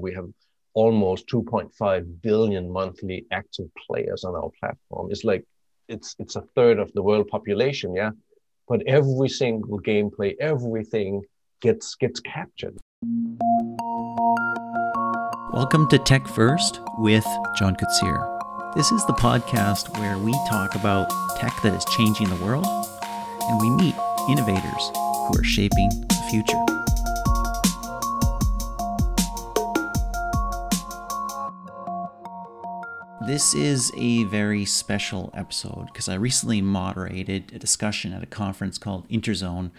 We have almost 2.5 billion monthly active players on our platform. It's like it's it's a third of the world population, yeah. But every single gameplay, everything gets gets captured. Welcome to Tech First with John Koetsier. This is the podcast where we talk about tech that is changing the world and we meet innovators who are shaping the future. This is a very special episode because I recently moderated a discussion at a conference called Interzone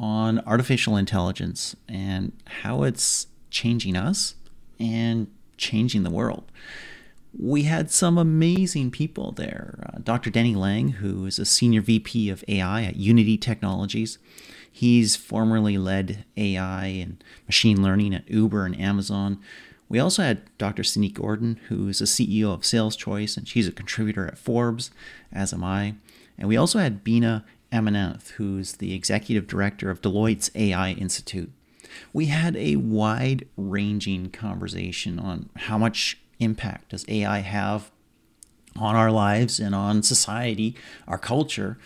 on artificial intelligence and how it's changing us and changing the world. We had some amazing people there. Uh, Dr. Denny Lange, who is a senior VP of AI at Unity Technologies, he's formerly led AI and machine learning at Uber and Amazon. We also had Dr. Cindy Gordon, who is the CEO of SalesChoice, and she's a contributor at Forbes, as am I. And we also had Beena Ammanath, who's the executive director of Deloitte's AI Institute. We had a wide ranging conversation on how much impact does AI have on our lives and on society, our culture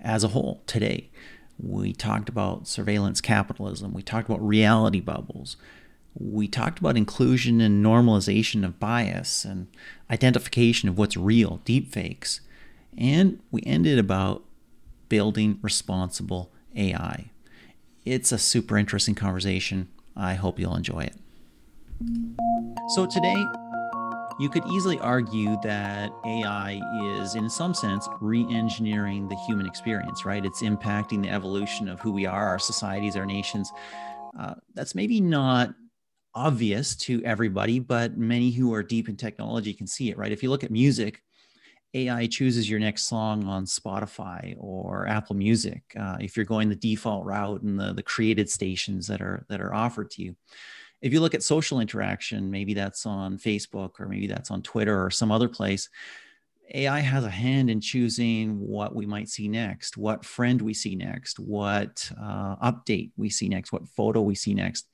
as a whole today. We talked about surveillance capitalism. We talked about reality bubbles we talked about inclusion and normalization of bias and identification of what's real, deepfakes. And we ended about building responsible AI. It's a super interesting conversation. I hope you'll enjoy it. So, today, you could easily argue that AI is, in some sense, re engineering the human experience, right? It's impacting the evolution of who we are, our societies, our nations. Uh, that's maybe not obvious to everybody, but many who are deep in technology can see it, right? If you look at music, AI chooses your next song on Spotify or Apple Music. Uh, if you're going the default route and the, the created stations that are that are offered to you. If you look at social interaction, maybe that's on Facebook or maybe that's on Twitter or some other place. AI has a hand in choosing what we might see next, what friend we see next, what uh, update we see next, what photo we see next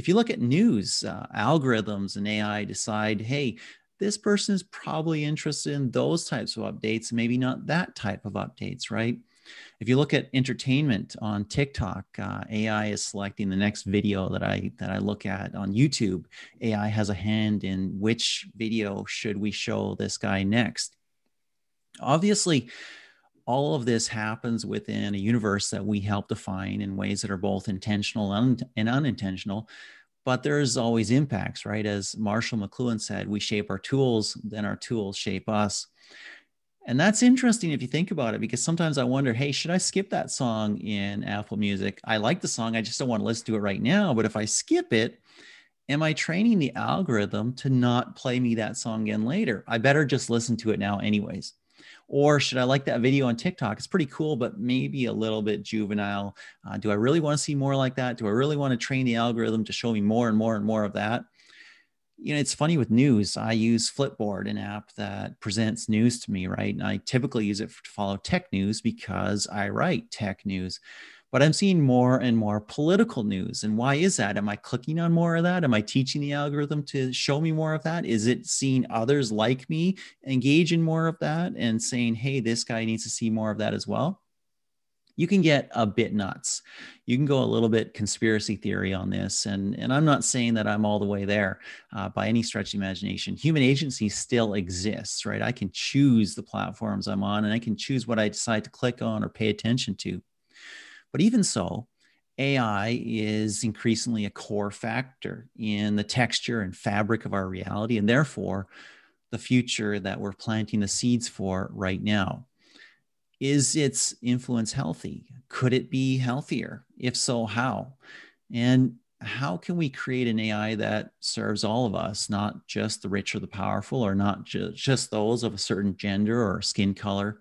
if you look at news uh, algorithms and AI decide, hey, this person is probably interested in those types of updates, maybe not that type of updates, right? If you look at entertainment on TikTok, uh, AI is selecting the next video that I that I look at on YouTube. AI has a hand in which video should we show this guy next. Obviously, all of this happens within a universe that we help define in ways that are both intentional and, unintentional. But there's always impacts right? As marshall mcluhan said we shape our tools then our tools shape us. And that's interesting if you think about it because sometimes i wonder hey should i skip that song in apple music? I like the song i just don't want to listen to it right now but if i skip it am i training the algorithm to not play me that song again later? I better just listen to it now anyways or should I like that video on TikTok? It's pretty cool, but maybe a little bit juvenile. Uh, do I really want to see more like that? Do I really want to train the algorithm to show me more and more and more of that? You know, it's funny with news. I use Flipboard, an app that presents news to me, right? And I typically use it to follow tech news because I write tech news but I'm seeing more and more political news. And why is that? Am I clicking on more of that? Am I teaching the algorithm to show me more of that? Is it seeing others like me engage in more of that and saying, hey, this guy needs to see more of that as well? You can get a bit nuts. You can go a little bit conspiracy theory on this. And, and I'm not saying that I'm all the way there uh, by any stretch of imagination. Human agency still exists, right? I can choose the platforms I'm on and I can choose what I decide to click on or pay attention to. But even so, AI is increasingly a core factor in the texture and fabric of our reality, and therefore the future that we're planting the seeds for right now. Is its influence healthy? Could it be healthier? If so, how? And how can we create an AI that serves all of us, not just the rich or the powerful, or not ju- just those of a certain gender or skin color?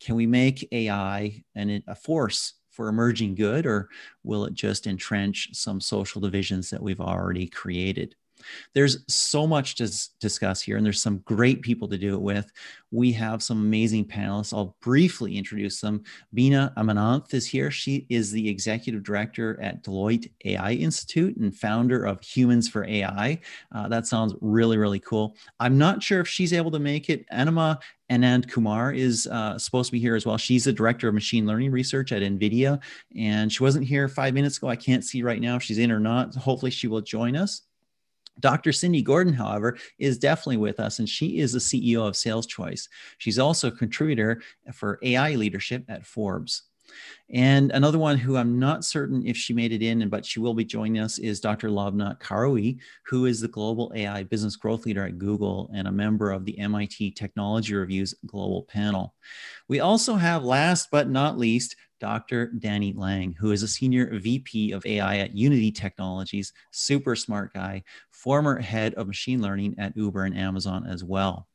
Can we make AI an, a force for emerging good, or will it just entrench some social divisions that we've already created? There's so much to discuss here, and there's some great people to do it with. We have some amazing panelists. I'll briefly introduce them. Beena Ammanath is here. She is the executive director at Deloitte AI Institute and founder of Humans for AI. Uh, that sounds really, really cool. I'm not sure if she's able to make it. Anima Anandkumar is uh, supposed to be here as well. She's the director of machine learning research at NVIDIA, and she wasn't here five minutes ago. I can't see right now if she's in or not. Hopefully, she will join us. Dr. Cindy Gordon, however, is definitely with us, and she is the CEO of SalesChoice. She's also a contributor for AI leadership at Forbes. And another one who I'm not certain if she made it in, but she will be joining us is Dr. Lobna Karoui, who is the Global AI Business Growth Leader at Google and a member of the MIT Technology Review's Global Panel. We also have, last but not least, Dr. Danny Lange, who is a senior VP of AI at Unity Technologies, super smart guy, former head of machine learning at Uber and Amazon as well.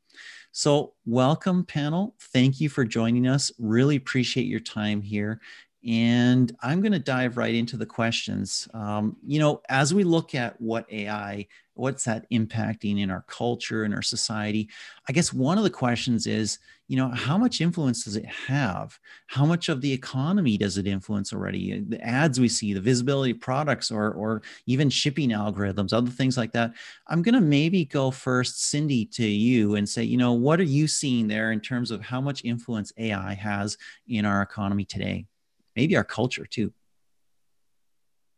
So, welcome, panel. Thank you for joining us. Really appreciate your time here. And I'm going to dive right into the questions. Um, you know, as we look at what AI, what's that impacting in our culture and our society, I guess one of the questions is, you know, how much influence does it have? How much of the economy does it influence already? The ads we see, the visibility of products, or or even shipping algorithms, other things like that. I'm going to maybe go first, Cindy, to you and say, you know, what are you seeing there in terms of how much influence AI has in our economy today? maybe our culture too.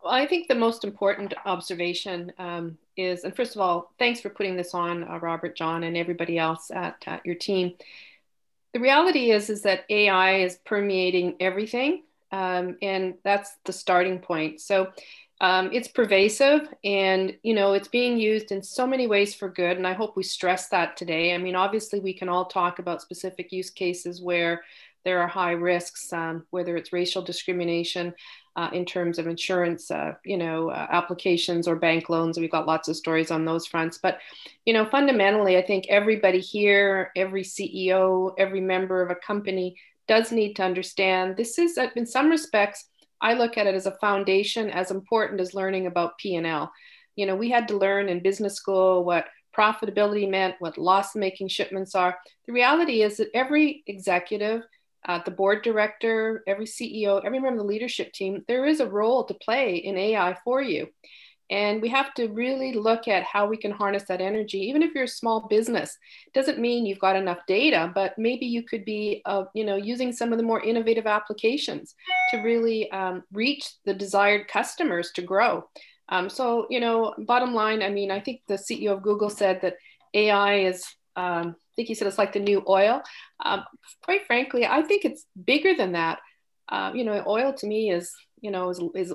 Well, I think the most important observation um, is, and first of all, thanks for putting this on, uh, Robert, John, and everybody else at, at your team. The reality is, is that AI is permeating everything, um, and that's the starting point. So um, it's pervasive, and you know it's being used in so many ways for good. And I hope we stress that today. I mean, obviously, we can all talk about specific use cases where there are high risks, um, whether it's racial discrimination uh, in terms of insurance, uh, you know, uh, applications or bank loans. We've got lots of stories on those fronts. But, you know, fundamentally, I think everybody here, every CEO, every member of a company does need to understand this is, uh, in some respects, I look at it as a foundation as important as learning about P&L. You know, we had to learn in business school what profitability meant, what loss making shipments are. The reality is that every executive uh, the board director, every CEO, every member of the leadership team, there is a role to play in AI for you. And we have to really look at how we can harness that energy. Even if you're a small business, doesn't mean you've got enough data, but maybe you could be, uh, you know, using some of the more innovative applications to really um, reach the desired customers to grow. Um, so, you know, bottom line, I mean, I think the CEO of Google said that AI is um, I think he said it's like the new oil. Um, quite frankly, I think it's bigger than that. Uh, you know, oil to me is, you know, is, is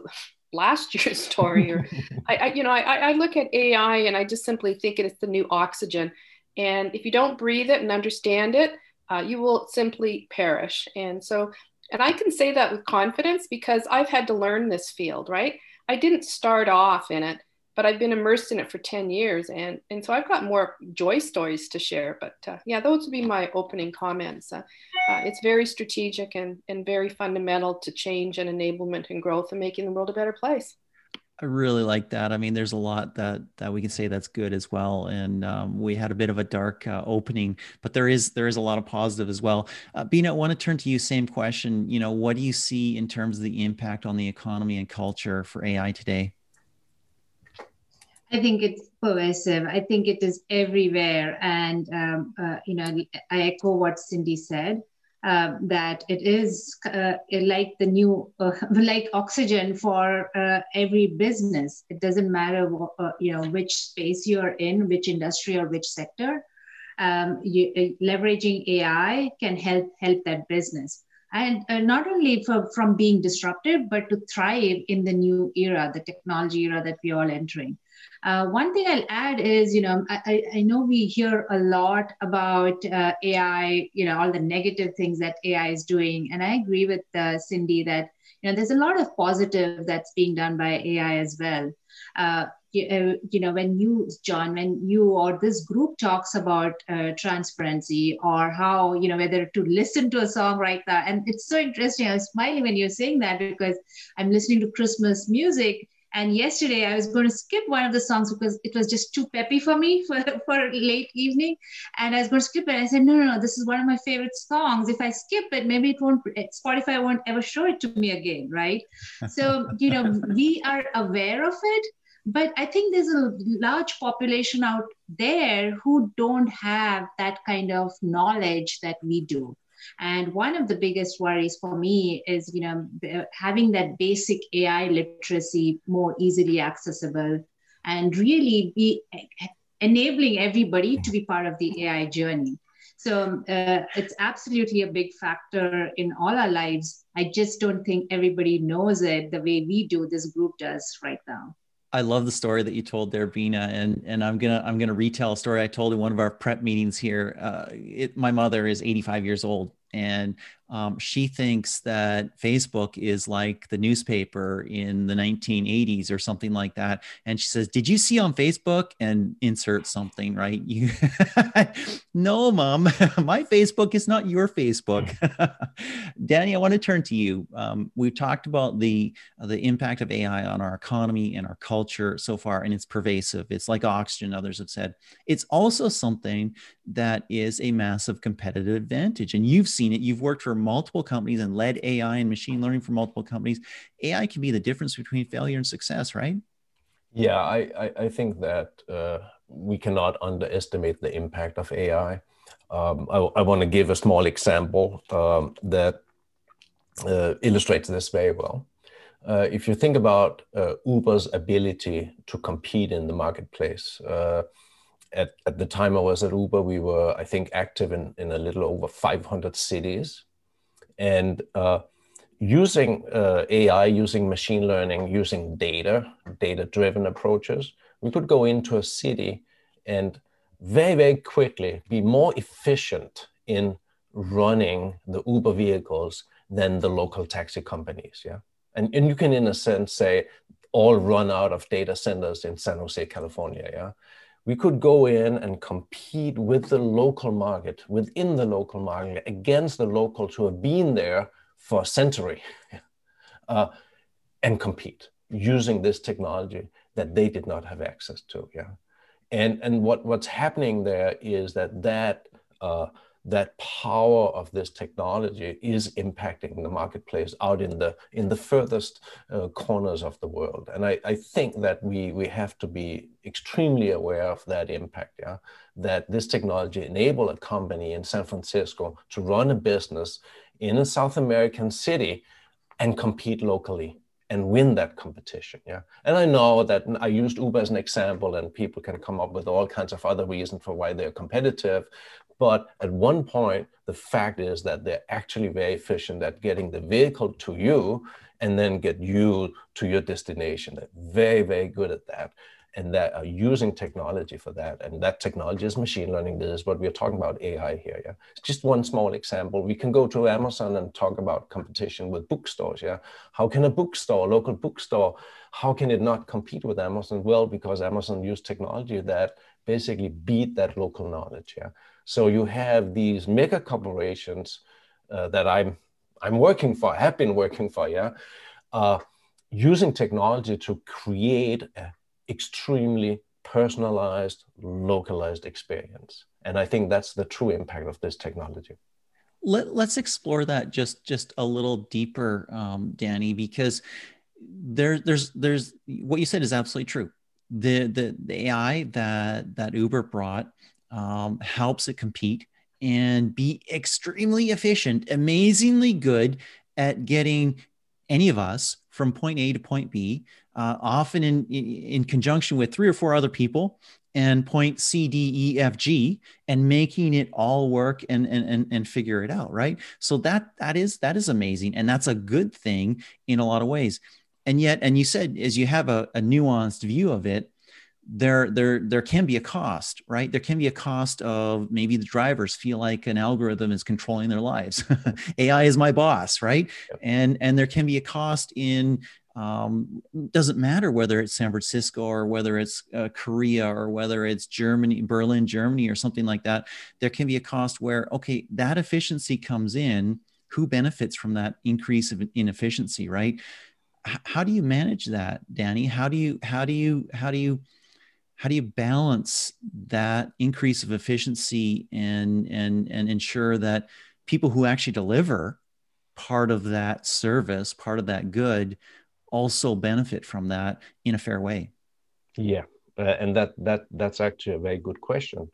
last year's story. Or I, I, you know, I, I look at AI and I just simply think it's the new oxygen. And if you don't breathe it and understand it, uh, you will simply perish. And so, and I can say that with confidence because I've had to learn this field, right? I didn't start off in it but I've been immersed in it for 10 years. And, and so I've got more joy stories to share. But uh, yeah, those would be my opening comments. Uh, uh, it's very strategic and, and very fundamental to change and enablement and growth and making the world a better place. I really like that. I mean, there's a lot that that we can say that's good as well. And um, we had a bit of a dark uh, opening, but there is there is a lot of positive as well. Uh, Beena, I want to turn to you. Same question. You know, what do you see in terms of the impact on the economy and culture for AI today? I think it's pervasive. I think it is everywhere. And, um, uh, you know, I echo what Cindy said. Uh, that it is uh, like the new, uh, like oxygen for uh, every business. It doesn't matter, uh, you know, which space you're in, which industry or which sector. Um, you, leveraging AI can help help that business, and not only for, from being disruptive, but to thrive in the new era, the technology era that we're all entering. Uh, one thing I'll add is, you know, I, I know we hear a lot about uh, AI, you know, all the negative things that AI is doing. And I agree with uh, Cindy that, you know, there's a lot of positive that's being done by AI as well. Uh, you, uh, you, know, when you, John, when you or this group talks about uh, transparency or how, you know, whether to listen to a song right now. And it's so interesting. I was smiling when you're saying that because I'm listening to Christmas music And yesterday I was going to skip one of the songs because it was just too peppy for me for, for late evening. And I was going to skip it. I said, no, no, no, this is one of my favorite songs. If I skip it, maybe it won't, eh, Spotify won't ever show it to me again, right? So, you know, we are aware of it, but I think there's a large population out there who don't have that kind of knowledge that we do. And one of the biggest worries for me is, you know, having that basic AI literacy more easily accessible and really be enabling everybody to be part of the AI journey. So uh, it's absolutely a big factor in all our lives. I just don't think everybody knows it the way we do, this group does right now. I love the story that you told there, Beena, and and I'm gonna I'm gonna retell a story I told in one of our prep meetings here. Uh, it, my mother is 85 years old, and um, she thinks that Facebook is like the newspaper in the 1980s or something like that. And she says, "Did you see on Facebook?" And insert something, right? You, no, mom, my Facebook is not your Facebook. Danny, I want to turn to you. Um, we've talked about the the impact of AI on our economy and our culture so far, and it's pervasive. It's like oxygen. Others have said it's also something that is a massive competitive advantage, and you've seen it. You've worked for multiple companies and led AI and machine learning for multiple companies. AI can be the difference between failure and success, right? Yeah, I, I, think that uh, we cannot underestimate the impact of AI. Um, I, I want to give a small example um, that uh, illustrates this very well. Uh, if you think about uh, Uber's ability to compete in the marketplace, uh, at, at the time I was at Uber, we were, I think, active in, in a little over 500 cities. And uh, using uh, AI, using machine learning, using data, data driven approaches, we could go into a city and very, very quickly be more efficient in running the Uber vehicles than the local taxi companies. Yeah. And, and you can, in a sense, say all run out of data centers in San Jose, California. Yeah we could go in and compete with the local market, within the local market, against the locals who have been there for a century, uh, and compete using this technology that they did not have access to. Yeah, and and what what's happening there is that that uh, that power of this technology is impacting the marketplace out in the in the furthest uh, corners of the world and I, I think that we we have to be extremely aware of that impact yeah that this technology enable a company in san francisco to run a business in a south american city and compete locally and win that competition. Yeah. And I know that I used Uber as an example, and people can come up with all kinds of other reasons for why they're competitive. But at one point, the fact is that they're actually very efficient at getting the vehicle to you and then get you to your destination. They're very, very good at that. And that are using technology for that. And that technology is machine learning. This is what we're talking about AI here. Yeah. Just one small example. We can go to Amazon and talk about competition with bookstores. Yeah. How can a bookstore, local bookstore, how can it not compete with Amazon? Well, because Amazon used technology that basically beat that local knowledge. Yeah. So you have these mega corporations uh, that I'm I'm working for, have been working for, yeah, uh, using technology to create an extremely personalized, localized experience. And I think that's the true impact of this technology. Let, let's explore that just just a little deeper, um, Danny, because there, there's there's what you said is absolutely true. The, the the AI that that Uber brought um, helps it compete and be extremely efficient, amazingly good at getting any of us from point A to point B, uh, often in, in conjunction with three or four other people, and point C, D, E, F, G, and making it all work and, and, and, and figure it out, right? So that that is that is amazing, and that's a good thing in a lot of ways. And yet, and you said as you have a, a nuanced view of it, there there there can be a cost right there can be a cost of maybe the drivers feel like an algorithm is controlling their lives ai is my boss right yep. and and there can be a cost in um, doesn't matter whether it's San Francisco or whether it's uh, Korea or whether it's Germany, Berlin, Germany, or something like that. There can be a cost where, okay, that efficiency comes in. Who benefits from that increase of inefficiency, right? how do you manage that, Danny? How do you how do you how do you how do you balance that increase of efficiency and and and ensure that people who actually deliver part of that service, part of that good, also benefit from that in a fair way? Yeah, uh, and that that that's actually a very good question,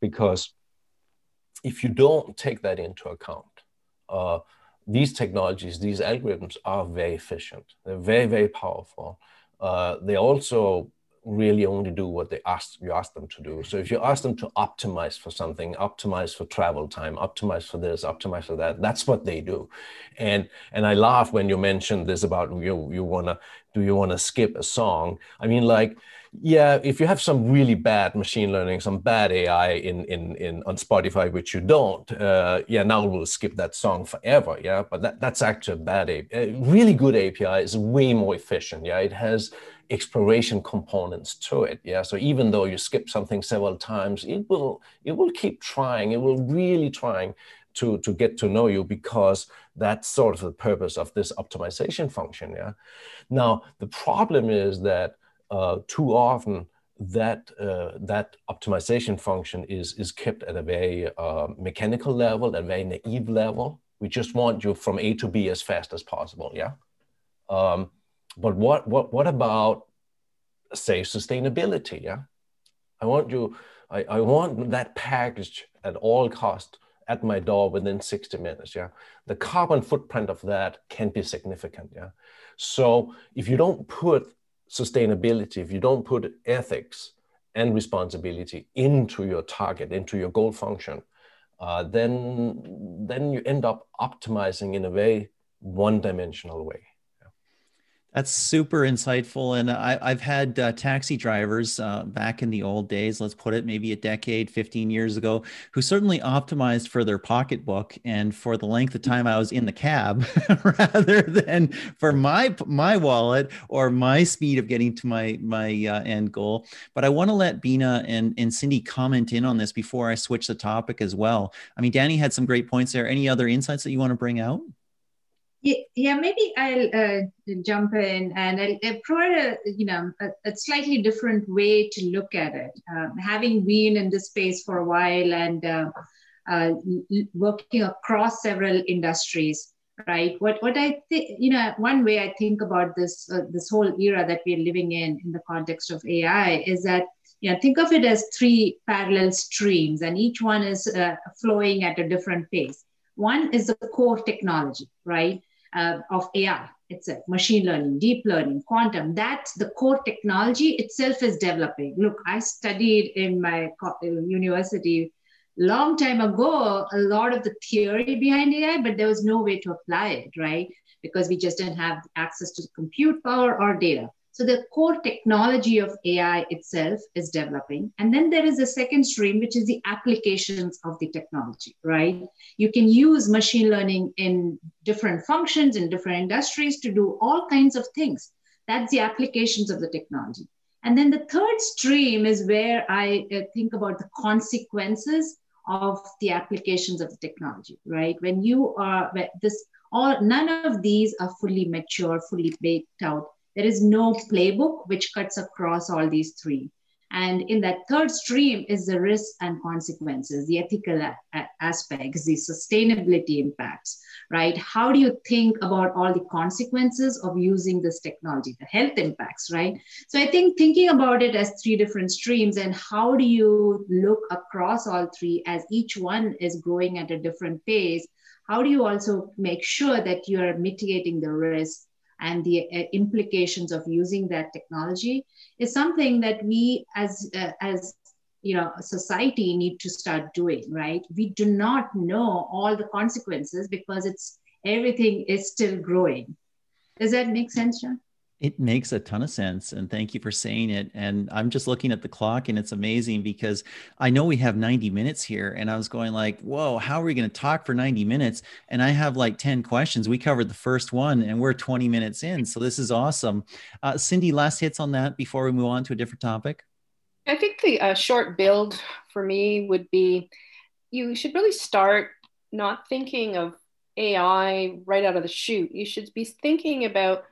because if you don't take that into account, uh, these technologies, these algorithms are very efficient. They're very very powerful. Uh, they also really only do what they ask you ask them to do. So if you ask them to optimize for something, optimize for travel time, optimize for this, optimize for that, that's what they do. And and I laugh when you mentioned this about you you wanna do you wanna skip a song? I mean like yeah, if you have some really bad machine learning, some bad AI in in in on Spotify, which you don't, uh, yeah, now we'll skip that song forever. Yeah, but that, that's actually a bad A really good API is way more efficient. Yeah, it has exploration components to it. Yeah. So even though you skip something several times, it will it will keep trying. It will really trying to to get to know you because that's sort of the purpose of this optimization function. Yeah. Now the problem is that uh, too often that uh, that optimization function is is kept at a very uh, mechanical level, a very naive level. We just want you from A to B as fast as possible. Yeah. Um, but what what what about say sustainability? Yeah, I want you. I, I want that package at all cost at my door within 60 minutes yeah the carbon footprint of that can be significant yeah so if you don't put sustainability if you don't put ethics and responsibility into your target into your goal function uh, then then you end up optimizing in a very one dimensional way that's super insightful. And I, have had uh, taxi drivers uh, back in the old days, let's put it maybe a decade, 15 years ago, who certainly optimized for their pocketbook and for the length of time I was in the cab rather than for my my wallet or my speed of getting to my, my uh, end goal. But I want to let Beena and, and Cindy comment in on this before I switch the topic as well. I mean, Danny had some great points there. Any other insights that you want to bring out? Yeah, maybe I'll uh, jump in and I'll, I'll, provide a you know a, a, slightly different way to look at it. Um, having been in this space for a while and uh, uh, working across several industries, right? What what I think you know one way I think about this uh, this whole era that we're living in in the context of AI is that you know think of it as three parallel streams and each one is uh, flowing at a different pace. One is the core technology, right? Uh, of AI. itself, machine learning, deep learning, quantum. That's the core technology itself is developing. Look, I studied in my university long time ago a lot of the theory behind AI, but there was no way to apply it, right? Because we just didn't have access to compute power or data. So the core technology of AI itself is developing. And then there is a second stream, which is the applications of the technology, right? You can use machine learning in different functions, in different industries to do all kinds of things. That's the applications of the technology. And then the third stream is where I uh, think about the consequences of the applications of the technology, right? When you are this, all none of these are fully mature, fully baked out there is no playbook which cuts across all these three. And in that third stream is the risks and consequences, the ethical a- aspects, the sustainability impacts, right? How do you think about all the consequences of using this technology, the health impacts, right? So I think thinking about it as three different streams and how do you look across all three as each one is growing at a different pace? How do you also make sure that you are mitigating the risk and the uh, implications of using that technology is something that we as uh, as you know society need to start doing right? We do not know all the consequences because it's everything is still growing. Does that make sense john it makes a ton of sense. And thank you for saying it. And I'm just looking at the clock and it's amazing because I know we have 90 minutes here. And I was going like, whoa, how are we going to talk for 90 minutes? And I have like 10 questions. We covered the first one and we're 20 minutes in. So this is awesome. Uh, Cindy, last hits on that before we move on to a different topic. I think the uh, short build for me would be you should really start not thinking of AI right out of the chute. You should be thinking about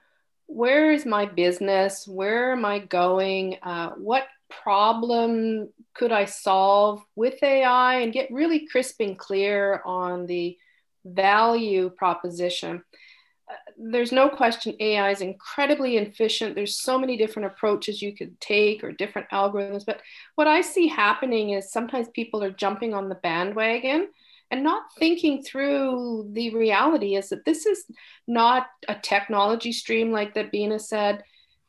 where is my business? Where am I going? Uh, what problem could I solve with AI and get really crisp and clear on the value proposition? Uh, there's no question AI is incredibly efficient. There's so many different approaches you could take or different algorithms. But what I see happening is sometimes people are jumping on the bandwagon and not thinking through the reality is that this is not a technology stream like that Beena said.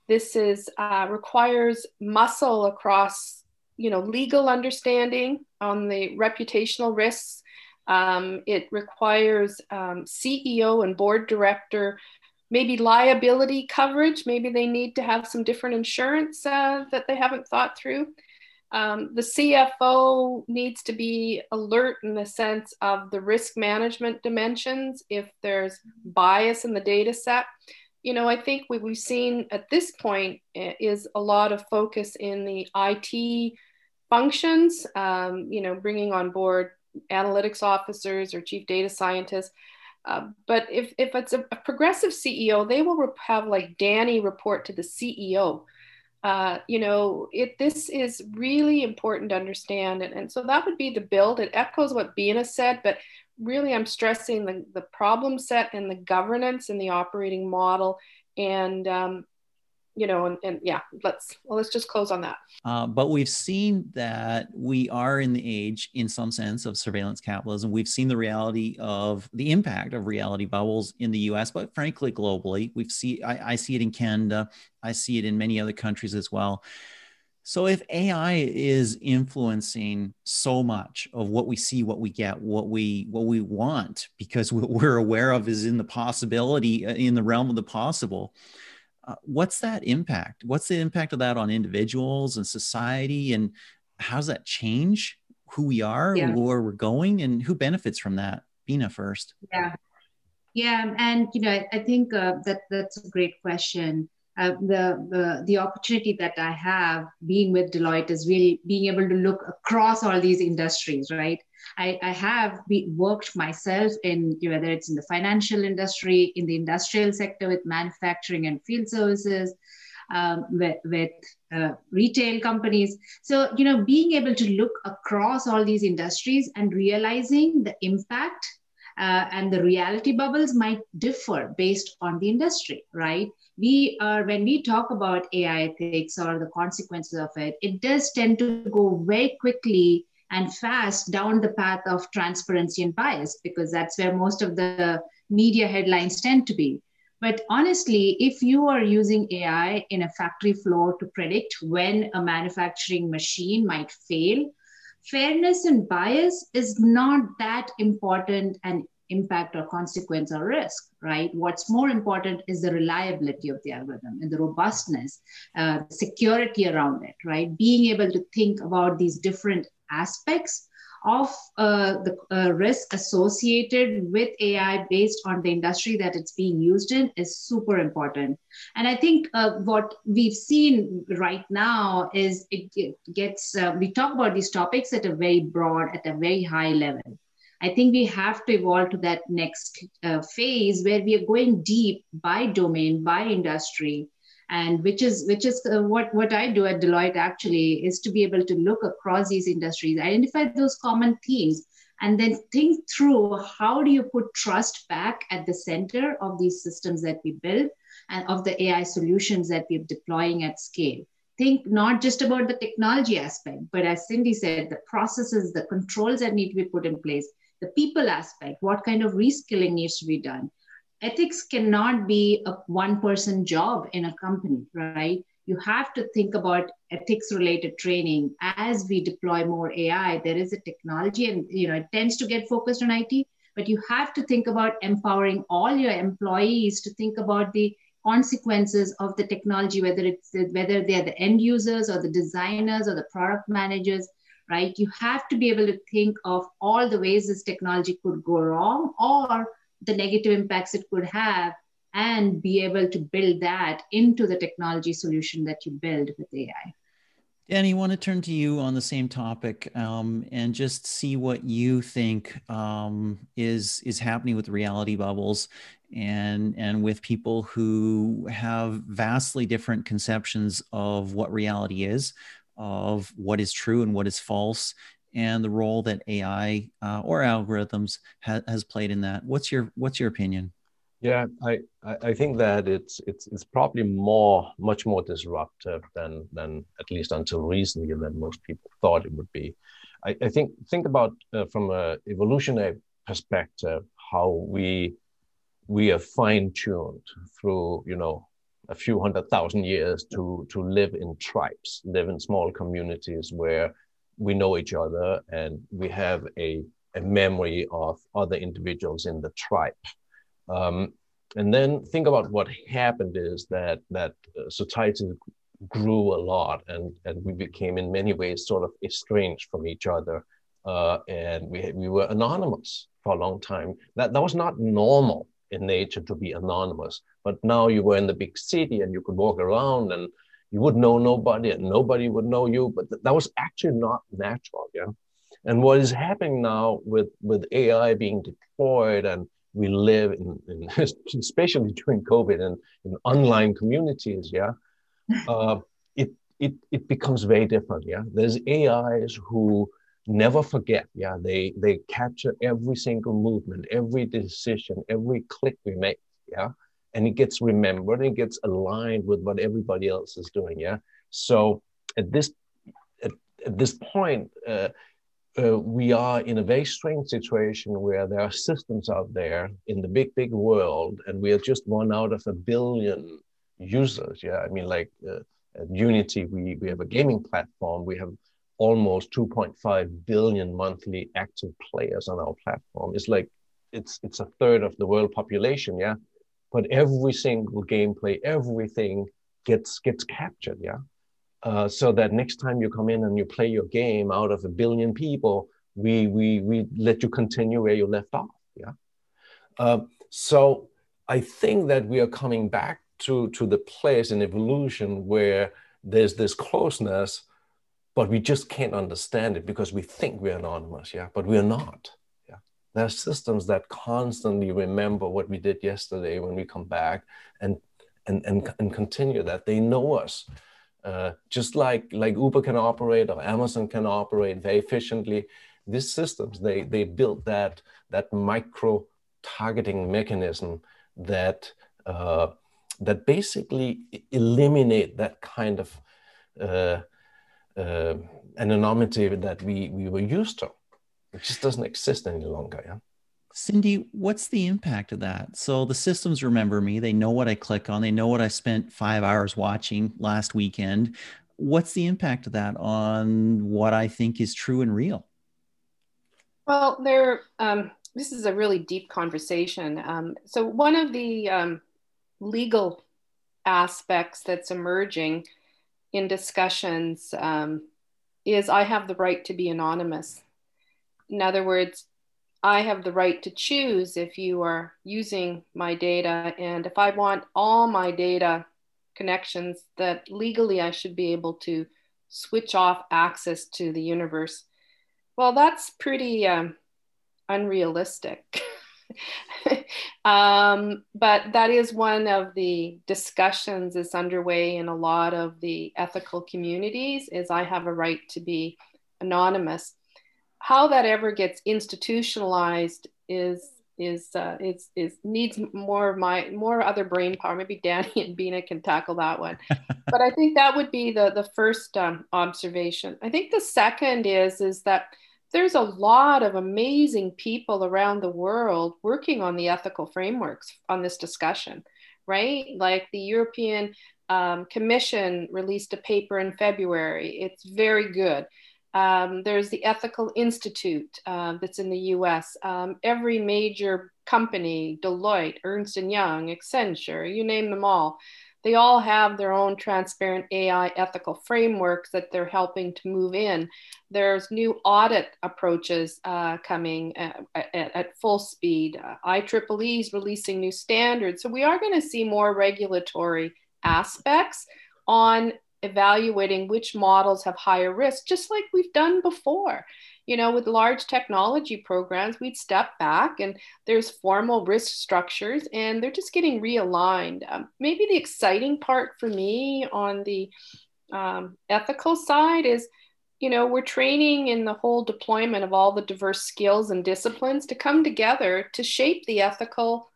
This is uh, requires muscle across, you know, legal understanding on the reputational risks. Um, it requires um, CEO and board director, maybe liability coverage. Maybe they need to have some different insurance uh, that they haven't thought through. Um, the CFO needs to be alert in the sense of the risk management dimensions if there's bias in the data set. You know, I think what we've seen at this point eh, is a lot of focus in the IT functions, um, you know, bringing on board analytics officers or chief data scientists. Uh, but if, if it's a, a progressive CEO, they will have like Danny report to the CEO uh, you know, it this is really important to understand. And, and so that would be the build. It echoes what Beena said, but really I'm stressing the, the problem set and the governance and the operating model. And um, you know, and, and yeah, let's well, let's just close on that. Uh, but we've seen that we are in the age, in some sense, of surveillance capitalism. We've seen the reality of the impact of reality bubbles in the U.S., but frankly, globally, we've see I, I see it in Canada, I see it in many other countries as well. So if AI is influencing so much of what we see, what we get, what we what we want, because what we're aware of is in the possibility, uh, in the realm of the possible uh, what's that impact? What's the impact of that on individuals and society? And how does that change who we are, yeah. where we're going, and who benefits from that? Beena first. Yeah. Yeah, and you know, I, I think uh, that that's a great question. Uh, the, the the opportunity that I have being with Deloitte is really being able to look across all these industries, right? I, I have be, worked myself in whether it's in the financial industry, in the industrial sector with manufacturing and field services, um, with, with uh, retail companies. So, you know, being able to look across all these industries and realizing the impact uh, and the reality bubbles might differ based on the industry, right? We are, when we talk about AI ethics or the consequences of it, it does tend to go very quickly and fast down the path of transparency and bias because that's where most of the media headlines tend to be. But honestly, if you are using AI in a factory floor to predict when a manufacturing machine might fail, fairness and bias is not that important an impact or consequence or risk, right? What's more important is the reliability of the algorithm and the robustness, uh, security around it, right? Being able to think about these different aspects of uh, the uh, risk associated with AI based on the industry that it's being used in is super important. And I think uh, what we've seen right now is it, it gets, uh, we talk about these topics at a very broad, at a very high level. I think we have to evolve to that next uh, phase where we are going deep by domain, by industry, and which is which is uh, what what i do at deloitte actually is to be able to look across these industries identify those common themes and then think through how do you put trust back at the center of these systems that we build and of the ai solutions that we're deploying at scale. Think not just about the technology aspect but as cindy said the processes the controls that need to be put in place the people aspect what kind of reskilling needs to be done ethics cannot be a one person job in a company, right? You have to think about ethics related training as we deploy more AI. There is a technology and you know it tends to get focused on IT, but you have to think about empowering all your employees to think about the consequences of the technology, whether it's whether they're the end users or the designers or the product managers, right? You have to be able to think of all the ways this technology could go wrong or the negative impacts it could have and be able to build that into the technology solution that you build with AI. Danny, I want to turn to you on the same topic um, and just see what you think um, is is happening with reality bubbles and and with people who have vastly different conceptions of what reality is of what is true and what is false and the role that ai uh, or algorithms ha- has played in that what's your what's your opinion yeah, I, I think that it's it's it's probably more much more disruptive than than at least until recently than most people thought it would be. I, I think think about uh, from a evolutionary perspective how we we are fine tuned through you know a few hundred thousand years to to live in tribes, live in small communities where we know each other and we have a a memory of other individuals in the tribe um, and then think about what happened is that that uh, society grew a lot and, and we became in many ways sort of estranged from each other. Uh, and we, we were anonymous for a long time. That, that was not normal in nature to be anonymous. But now you were in the big city and you could walk around and you would know nobody and nobody would know you. But th- that was actually not natural. Yeah. And what is happening now with, with AI being deployed and we live in, in especially during COVID and in online communities, yeah, uh, it, it, it becomes very different, yeah. There's AIs who never forget, yeah. They, they capture every single movement, every decision, every click we make, yeah. And it gets remembered, and it gets aligned with what everybody else is doing, yeah. So at this, at, at this point, uh, uh, we are in a very strange situation where there are systems out there in the big, big world, and we are just one out of a billion users. Yeah, I mean, like uh, at Unity, we, we have a gaming platform. We have almost 2.5 billion monthly active players on our platform. It's like it's it's a third of the world population. Yeah, but every single gameplay, everything gets gets captured. Yeah. Uh, so that next time you come in and you play your game out of a billion people, we we we let you continue where you left off. Yeah. Uh, so I think that we are coming back to to the place in evolution where there's this closeness, but we just can't understand it because we think we're anonymous. Yeah, but we're not. There are systems that constantly remember what we did yesterday when we come back and and and, and continue that. They know us uh, just like like Uber can operate or Amazon can operate very efficiently, these systems they they built that that micro targeting mechanism that uh, that basically eliminate that kind of uh, uh, anonymity that we we were used to. It just doesn't exist any longer. Yeah. Cindy, what's the impact of that? So the systems remember me. They know what I click on. They know what I spent five hours watching last weekend. What's the impact of that on what I think is true and real? Well, there. Um, this is a really deep conversation. Um, so one of the um, legal aspects that's emerging in discussions um, is I have the right to be anonymous. In other words, I have the right to choose if you are using my data. And if I want all my data connections, that legally I should be able to switch off access to the universe. Well, that's pretty um, unrealistic. um, but that is one of the discussions that's underway in a lot of the ethical communities is I have a right to be anonymous how that ever gets institutionalized is is uh, is is needs more of my more other brain power. Maybe Danny and Beena can tackle that one. but I think that would be the the first um, observation. I think the second is is that there's a lot of amazing people around the world working on the ethical frameworks on this discussion, right? Like the European um, Commission released a paper in February. It's very good. Um, there's the Ethical Institute uh, that's in the US. Um, every major company, Deloitte, Ernst & Young, Accenture, you name them all, they all have their own transparent AI ethical frameworks that they're helping to move in. There's new audit approaches uh, coming at, at, at, full speed. Uh, IEEE is releasing new standards. So we are going to see more regulatory aspects on evaluating which models have higher risk, just like we've done before. You know, with large technology programs, we'd step back and there's formal risk structures and they're just getting realigned. Um, maybe the exciting part for me on the um, ethical side is you know we're training in the whole deployment of all the diverse skills and disciplines to come together to shape the ethical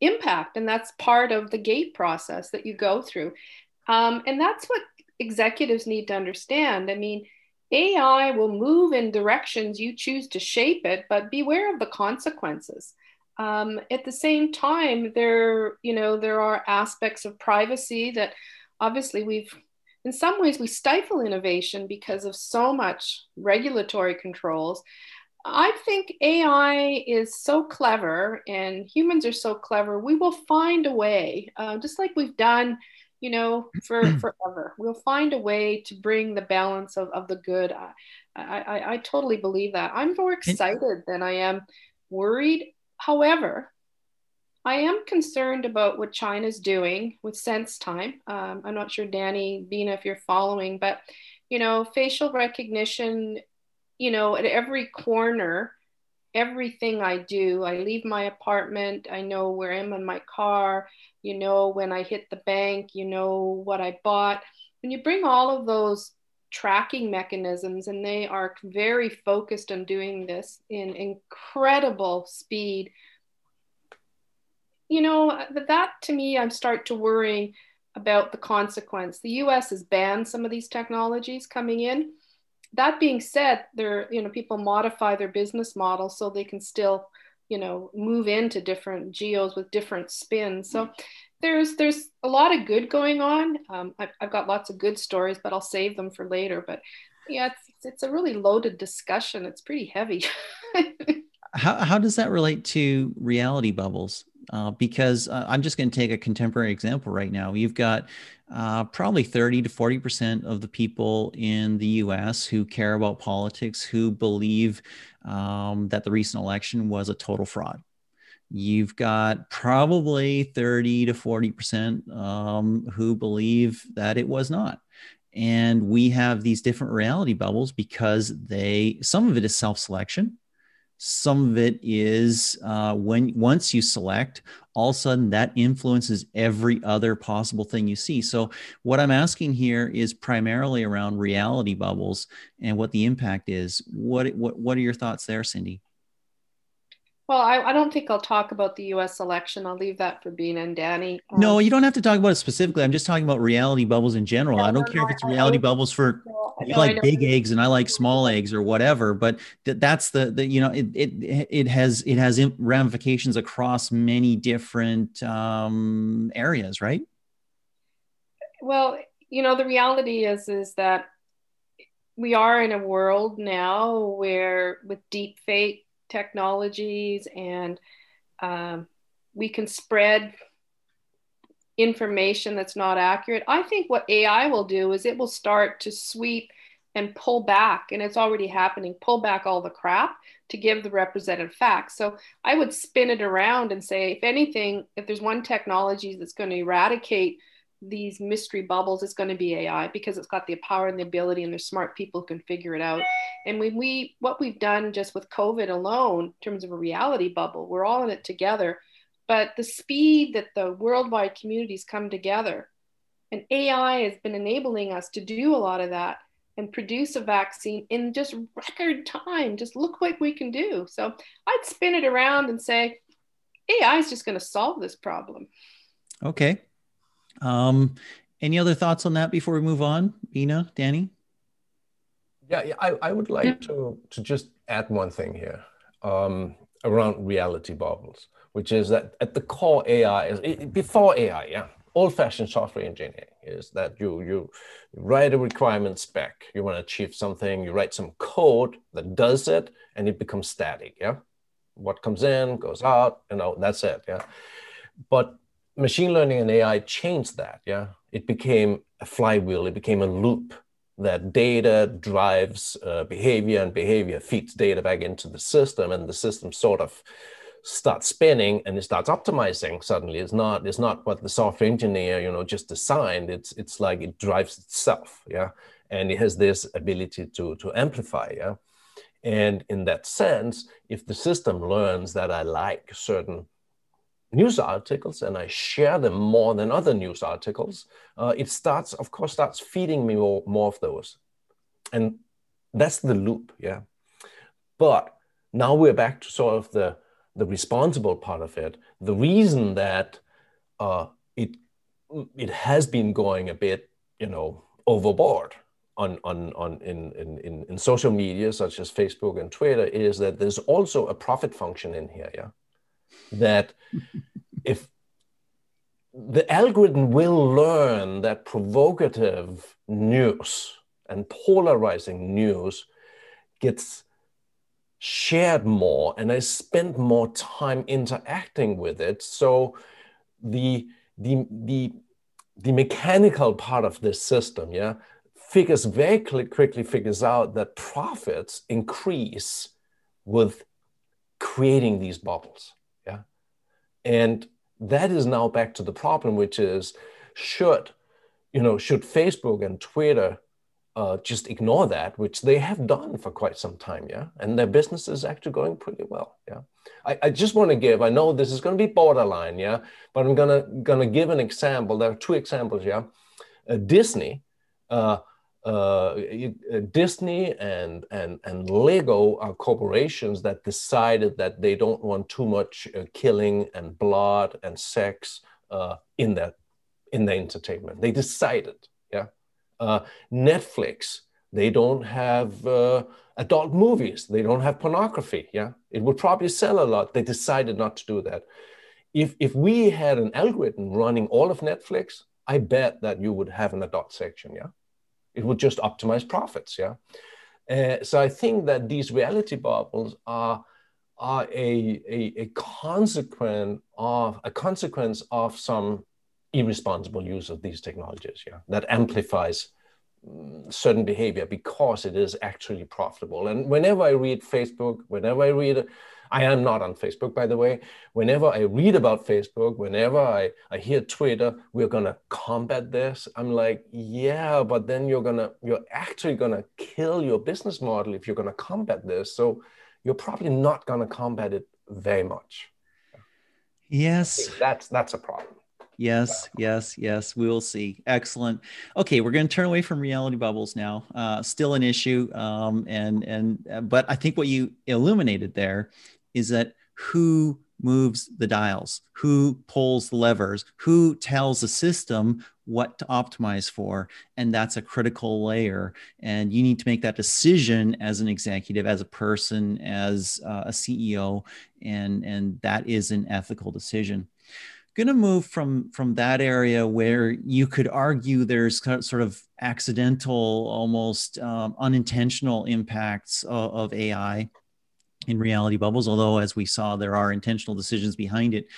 impact and that's part of the gate process that you go through um, and that's what executives need to understand. I mean ai will move in directions you choose to shape it but beware of the consequences. Um, at the same time there you know there are aspects of privacy that obviously we've in some ways we stifle innovation because of so much regulatory controls. I think ai is so clever and humans are so clever we will find a way uh, just like we've done you know for forever. We'll find a way to bring the balance of, of the good. I, I i totally believe that. I'm more excited than i am worried. However I am concerned about what China's doing with SenseTime. Um, I'm not sure, Danny, Beena, if you're following, but you know, facial recognition, you know, at every corner, everything I do, I leave my apartment, I know where I'm in my car, you know, when I hit the bank, you know what I bought. When you bring all of those tracking mechanisms, and they are very focused on doing this in incredible speed you know, that to me, I start to worry about the consequence. The US has banned some of these technologies coming in. That being said, there, you know, people modify their business model so they can still, you know, move into different geos with different spins. So there's there's a lot of good going on. Um, I've, I've got lots of good stories, but I'll save them for later. But yeah, it's, it's a really loaded discussion. It's pretty heavy. how, how does that relate to reality bubbles? Uh, because uh, I'm just going to take a contemporary example right now. You've got uh, probably 30 to 40% of the people in the US who care about politics who believe um, that the recent election was a total fraud. You've got probably 30 to 40% um, who believe that it was not and we have these different reality bubbles because they some of it is self-selection some of it is uh, when once you select, all of a sudden that influences every other possible thing you see. So what I'm asking here is primarily around reality bubbles and what the impact is. What what what are your thoughts there, Cindy? Well, I, I, don't think I'll talk about the US election. I'll leave that for Beena and Danny. Um, no, you don't have to talk about it specifically. I'm just talking about reality bubbles in general. I don't no, care no, if it's reality bubbles for you like big eggs and I like small eggs or whatever, but th- that's the, the, you know, it, it, it has, it has ramifications across many different um, areas, right? Well, you know, the reality is, is that we are in a world now where with deep fake technologies and um, we can spread information that's not accurate. I think what AI will do is it will start to sweep and pull back, and it's already happening, pull back all the crap to give the representative facts. So I would spin it around and say, if anything, if there's one technology that's going to eradicate these mystery bubbles is going to be ai because it's got the power and the ability and there's smart people who can figure it out. And when we what we've done just with covid alone in terms of a reality bubble we're all in it together. But the speed that the worldwide communities come together and ai has been enabling us to do a lot of that and produce a vaccine in just record time just look what we can do. So i'd spin it around and say ai is just going to solve this problem. Okay um, any other thoughts on that before we move on, Beena, Danny? Yeah, yeah I, I would like to to just add one thing here um, around reality bubbles, which is that at the core AI is before AI, yeah, old-fashioned software engineering is that you you write a requirement spec, you want to achieve something, you write some code that does it, and it becomes static, yeah. What comes in goes out, you know, that's it, yeah. But machine learning and AI changed that. Yeah, it became a flywheel. It became a loop that data drives uh, behavior, and behavior feeds data back into the system, and the system sort of starts spinning and it starts optimizing suddenly it's not it's not what the software engineer you know just designed it's it's like it drives itself yeah and it has this ability to to amplify yeah and in that sense if the system learns that i like certain news articles and i share them more than other news articles uh, it starts of course starts feeding me more, more of those and that's the loop yeah but now we're back to sort of the the responsible part of it. The reason that uh, it it has been going a bit, you know, overboard on on on in, in in social media such as Facebook and Twitter is that there's also a profit function in here. Yeah, that if the algorithm will learn that provocative news and polarizing news gets shared more and I spent more time interacting with it. So the the the the mechanical part of this system, yeah, figures very quickly figures out that profits increase with creating these bubbles, and that is now back to the problem, which is should you know should Facebook and Twitter uh, just ignore that, which they have done for quite some time, yeah, and their business is actually going pretty well, yeah. I, I just want to give. I know this is going to be borderline, yeah, but I'm gonna gonna give an example. There are two examples, yeah. Uh, Disney, uh, uh, uh Disney and and and Lego are corporations that decided that they don't want too much uh, killing and blood and sex in that in their entertainment. They decided, yeah uh, Netflix, they don't have uh, adult movies. They don't have pornography. Yeah, it would probably sell a lot. They decided not to do that. If if we had an algorithm running all of Netflix, I bet that you would have an adult section. Yeah, it would just optimize profits. Yeah. Uh, so I think that these reality bubbles are are a, a, a consequence of a consequence of some irresponsible use of these technologies yeah that amplifies mm, certain behavior because it is actually profitable and whenever i read facebook whenever i read i am not on facebook by the way whenever i read about facebook whenever i, I hear twitter we're going to combat this i'm like yeah but then you're going to you're actually going to kill your business model if you're going to combat this so you're probably not going to combat it very much yes that's that's a problem Yes, yes, yes. We will see. Excellent. Okay, we're going to turn away from reality bubbles now. Uh, still an issue, um, and and uh, but I think what you illuminated there is that who moves the dials, who pulls the levers, who tells the system what to optimize for, and that's a critical layer. And you need to make that decision as an executive, as a person, as uh, a CEO, and and that is an ethical decision going to move from from that area where you could argue there's sort of accidental, almost um, unintentional impacts of, of, AI in reality bubbles. Although, as we saw, there are intentional decisions behind it.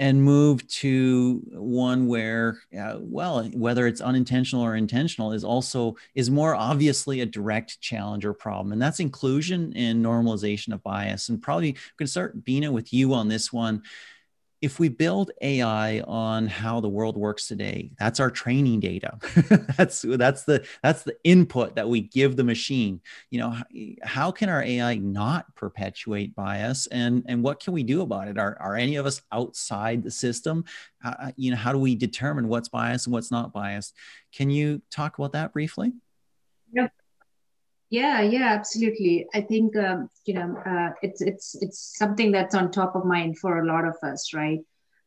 And move to one where, uh, well, whether it's unintentional or intentional, is also is more obviously a direct challenge or problem, and that's inclusion and normalization of bias. And probably I'm going to start Beena with you on this one if we build AI on how the world works today, that's our training data. that's that's the that's the input that we give the machine. You know, how can our AI not perpetuate bias, and and what can we do about it? Are are any of us outside the system? Uh, you know, how do we determine what's biased and what's not biased? Can you talk about that briefly? Yep. Yeah, yeah, absolutely. I think um, you know uh, it's it's it's something that's on top of mind for a lot of us, right?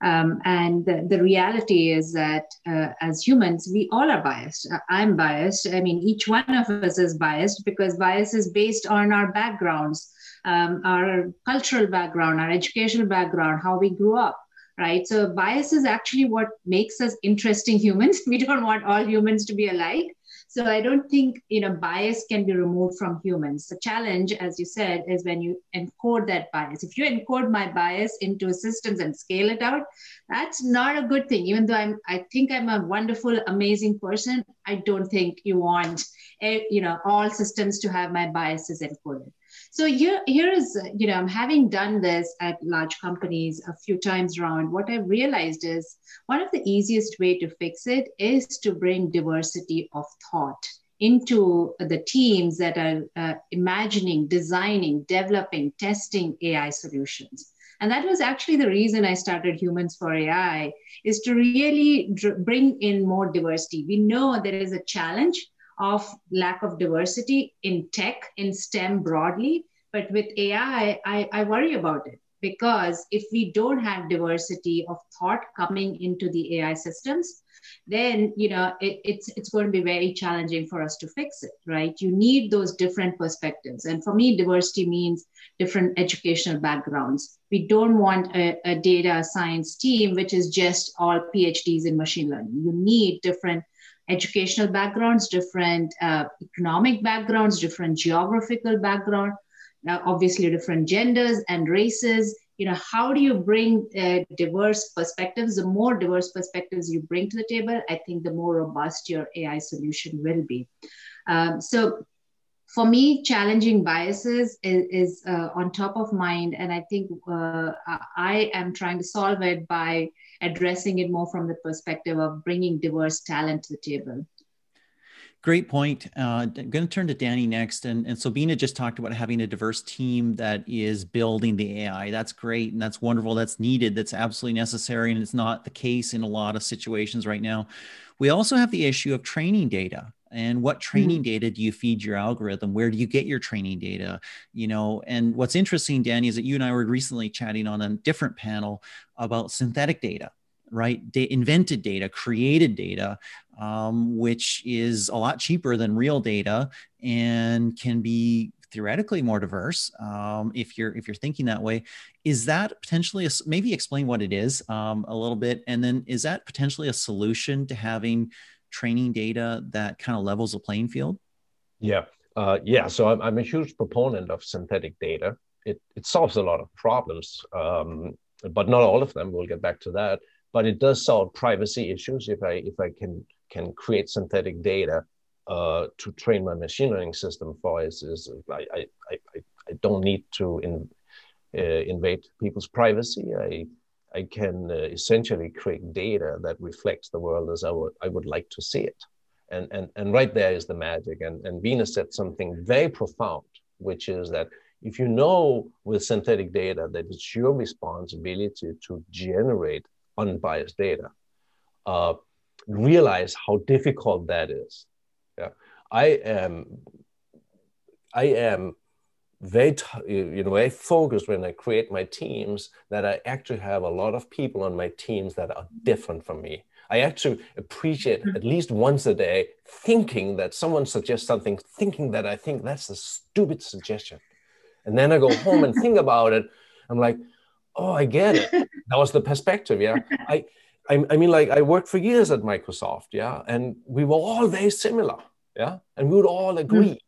Um, and the, the, reality is that uh, as humans, we all are biased. Uh, I'm biased. I mean, each one of us is biased because bias is based on our backgrounds, um, our cultural background, our educational background, how we grew up right? So bias is actually what makes us interesting humans. We don't want all humans to be alike. So I don't think you know bias can be removed from humans. The challenge, as you said, is when you encode that bias. If you encode my bias into systems and scale it out, that's not a good thing. Even though I'm, I think I'm a wonderful, amazing person. I don't think you want, eh, you know, all systems to have my biases encoded. So here, here is, you know, I'm having done this at large companies a few times around. What I've realized is one of the easiest way to fix it is to bring diversity of thought into the teams that are uh, imagining, designing, developing, testing AI solutions. And that was actually the reason I started Humans for AI, is to really bring in more diversity. We know there is a challenge of lack of diversity in tech, in STEM broadly. But with AI, I, I worry about it because if we don't have diversity of thought coming into the AI systems, then you know it, it's it's going to be very challenging for us to fix it, right? You need those different perspectives, and for me, diversity means different educational backgrounds. We don't want a, a data science team which is just all PhDs in machine learning. You need different educational backgrounds, different uh, economic backgrounds, different geographical background, now obviously different genders and races. You know, how do you bring uh, diverse perspectives? The more diverse perspectives you bring to the table, I think the more robust your AI solution will be. Um, so for me, challenging biases is, is uh, on top of mind, and I think uh, I am trying to solve it by addressing it more from the perspective of bringing diverse talent to the table. Great point. Uh, I'm going to turn to Danny next. And, and so Beena just talked about having a diverse team that is building the AI. That's great. And that's wonderful. That's needed. That's absolutely necessary. And it's not the case in a lot of situations right now. We also have the issue of training data and what training mm-hmm. data do you feed your algorithm? Where do you get your training data? You know and what's interesting danny is that you and i were recently chatting on a different panel about synthetic data right? Da- invented data created data um, which is a lot cheaper than real data and can be theoretically more diverse um, if you're if you're thinking that way. Is that potentially a, maybe explain what it is um, a little bit. And then is that potentially a solution to having training data that kind of levels the playing field? Yeah, uh, yeah. So I'm, I'm a huge proponent of synthetic data. It, it solves a lot of problems, um, but not all of them. We'll get back to that. But it does solve privacy issues if I if I can can create synthetic data uh, to train my machine learning system for. Is, is I, I, I, I don't need to in, uh, invade people's privacy. I I can uh, essentially create data that reflects the world as I would, I would like to see it. And, and, and right there is the magic. And, and Beena said something very profound, which is that if you know with synthetic data that it's your responsibility to generate unbiased data, uh, realize how difficult that is. Yeah. I am I am very you know very focus when I create my teams that I actually have a lot of people on my teams that are different from me. I actually appreciate mm-hmm. at least once a day thinking that someone suggests something, thinking that I think that's a stupid suggestion. And then I go home and think about it. I'm like, oh, I get it. That was the perspective. Yeah. I, I, I mean, like I worked for years at Microsoft. Yeah. And we were all very similar. Yeah. And we would all agree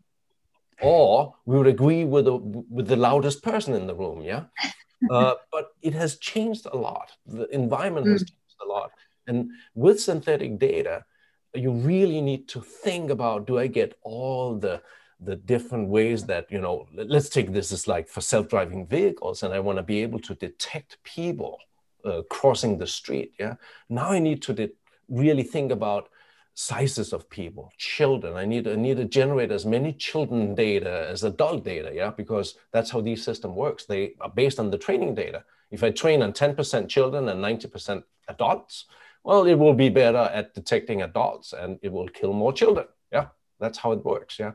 or we would agree with the with the loudest person in the room yeah? Uh, but it has changed a lot. The environment has mm. changed a lot. And with synthetic data you really need to think about do i get all the the different ways that you know let's take this as like for self-driving vehicles and i want to be able to detect people uh, crossing the street yeah? Now i need to de- really think about sizes of people, children. I need, I need to generate as many children data as adult data, yeah, because that's how these system works. They are based on the training data. If I train on 10% children and 90% adults, well, it will be better at detecting adults and it will kill more children. Yeah, that's how it works. Yeah.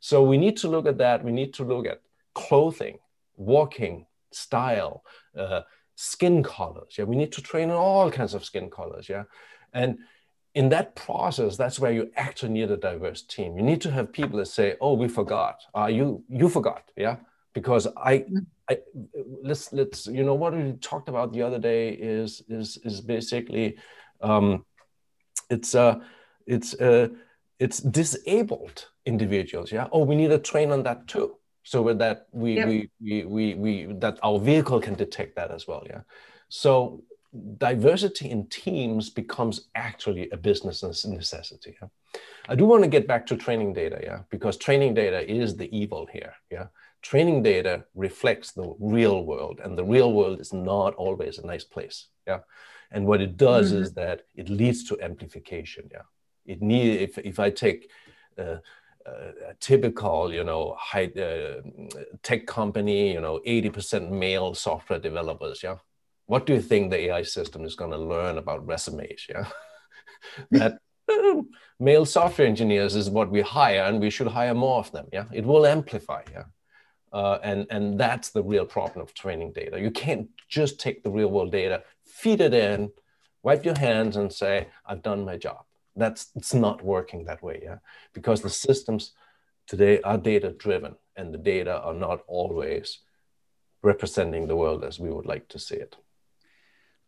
So we need to look at that. We need to look at clothing, walking, style, uh, skin colors. Yeah, we need to train on all kinds of skin colors. Yeah. And in that process, that's where you actually need a diverse team. You need to have people that say, "Oh, we forgot. Uh, you you forgot, yeah." Because I, I let's let's you know what we talked about the other day is is is basically, um, it's uh it's uh it's disabled individuals, yeah. Oh, we need a train on that too, so with that we yep. we, we we we that our vehicle can detect that as well, yeah. So diversity in teams becomes actually a business necessity. Yeah? I do want to get back to training data, yeah, because training data is the evil here, yeah. training data reflects the real world, and the real world is not always a nice place. Yeah. And what it does mm-hmm. is that it leads to amplification. Yeah. It need if if I take uh, a typical, you know, high uh, tech company, you know, 80% male software developers, yeah. What do you think the AI system is going to learn about resumes? Yeah, that um, male software engineers is what we hire, and we should hire more of them. Yeah, it will amplify. Yeah, uh, and and that's the real problem of training data. You can't just take the real world data, feed it in, wipe your hands, and say, "I've done my job." That's it's not working that way. Yeah, because the systems today are data driven, and the data are not always representing the world as we would like to see it.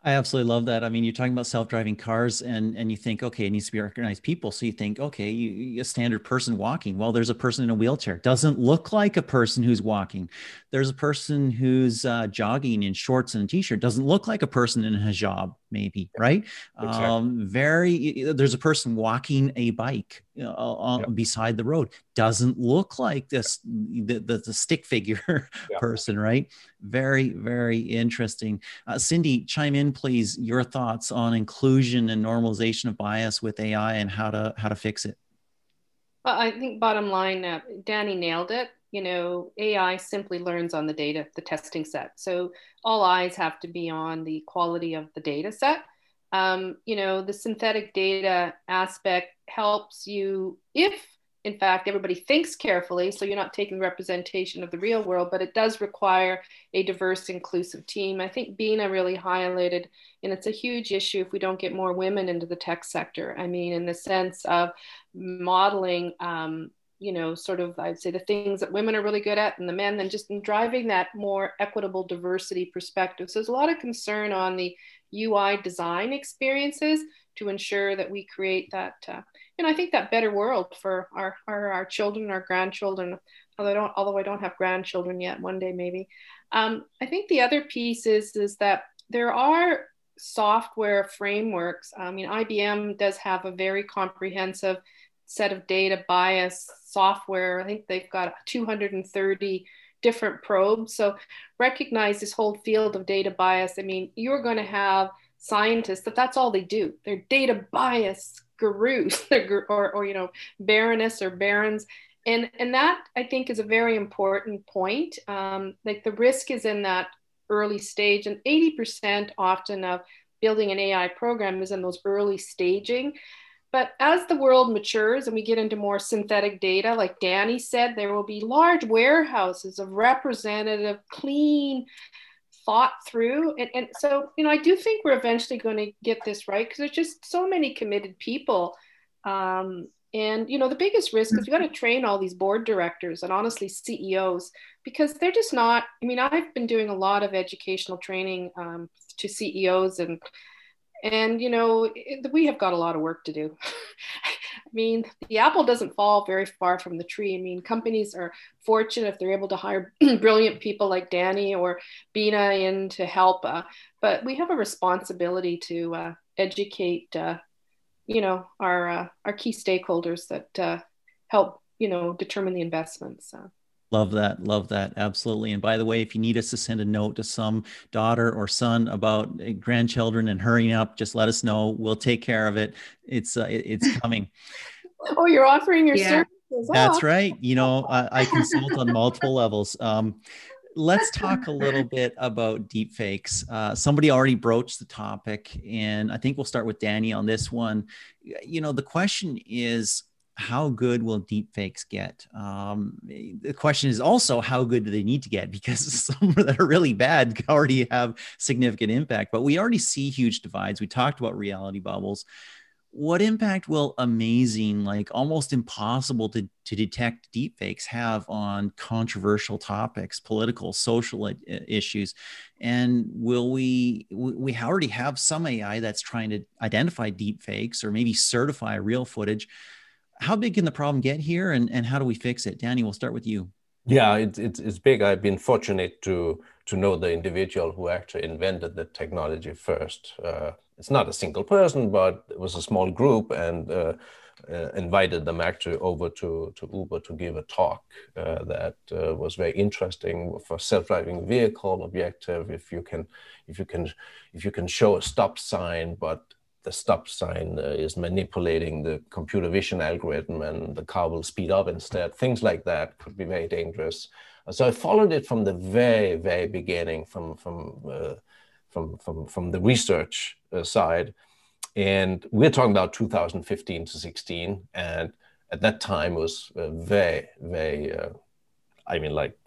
I absolutely love that. I mean, you're talking about self-driving cars, and and you think, okay, it needs to be recognized people. So you think, okay, you, a standard person walking. Well, there's a person in a wheelchair. Doesn't look like a person who's walking. There's a person who's uh, jogging in shorts and a t-shirt. Doesn't look like a person in a hijab maybe right? Exactly. um, very there's a person walking a bike uh, yep. beside the road. Doesn't look like this the, the, the stick figure yep. person right? Very very interesting. Uh, cindy chime in please your thoughts on inclusion and normalization of bias with ai and how to how to fix it. Well, i think bottom line uh, danny nailed it you know, AI simply learns on the data, the testing set. So all eyes have to be on the quality of the data set. Um, you know, the synthetic data aspect helps you if in fact everybody thinks carefully so you're not taking representation of the real world but it does require a diverse inclusive team i think Beena really highlighted and it's a huge issue if we don't get more women into the tech sector i mean in the sense of modeling um, you know, sort of, I'd say the things that women are really good at and the men, and just in driving that more equitable diversity perspective. So there's a lot of concern on the UI design experiences to ensure that we create that, uh, and I think that better world for our, our, our children, our grandchildren, although I don't, although I don't have grandchildren yet, one day maybe. Um, I think the other piece is, is that there are software frameworks. I mean, IBM does have a very comprehensive set of data bias software. I think they've got 230 different probes. So recognize this whole field of data bias. I mean, you're going to have scientists that that's all they do. They're data bias gurus, or, or you know, baroness or barons. And, and that I think is a very important point. Um, like the risk is in that early stage, and 80% often of building an AI program is in those early staging. But as the world matures and we get into more synthetic data, like Danny said, there will be large warehouses of representative, clean, thought through. And, and so, you know, I do think we're eventually going to get this right because there's just so many committed people. Um, and, you know, the biggest risk is we got to train all these board directors and honestly CEOs because they're just not. I mean, I've been doing a lot of educational training um, to CEOs and and you know we have got a lot of work to do. I mean the apple doesn't fall very far from the tree. I mean companies are fortunate if they're able to hire brilliant people like danny or Beena in to help uh, but we have a responsibility to uh, educate uh, you know our uh, our key stakeholders that uh, help you know determine the investments Love that. Love that. Absolutely. And by the way, if you need us to send a note to some daughter or son about eh, grandchildren and hurrying up, just let us know. We'll take care of it. It's uh, it's coming. oh, you're offering your yeah. services. That's right. You know, I, I consult on multiple levels. Um, let's talk a little bit about deepfakes. Uh, somebody already broached the topic, and I think we'll start with Danny on this one. You know, the question is how good will deepfakes get? Um, the question is also how good do they need to get? Because some that are really bad already have significant impact. But we already see huge divides. We talked about reality bubbles. What impact will amazing, like almost impossible to, to detect deepfakes have on controversial topics, political, social issues? And will we, we already have some AI that's trying to identify deepfakes or maybe certify real footage how big can the problem get here and, and how do we fix it? Danny, we'll start with you. Yeah, it's, it's, it's big. I've been fortunate to, to know the individual who actually invented the technology first. Uh, it's not a single person, but it was a small group. And uh, uh, invited them actually over to, to Uber to give a talk uh, that uh, was very interesting for self-driving vehicle objective. If you can, if you can, if you can show a stop sign, but the stop sign uh, is manipulating the computer vision algorithm and the car will speed up instead. Things like that could be very dangerous. So I followed it from the very, very beginning, from from uh, from, from from the research uh, side and we're talking about 2015 to 16 and at that time was uh, very very uh, i mean like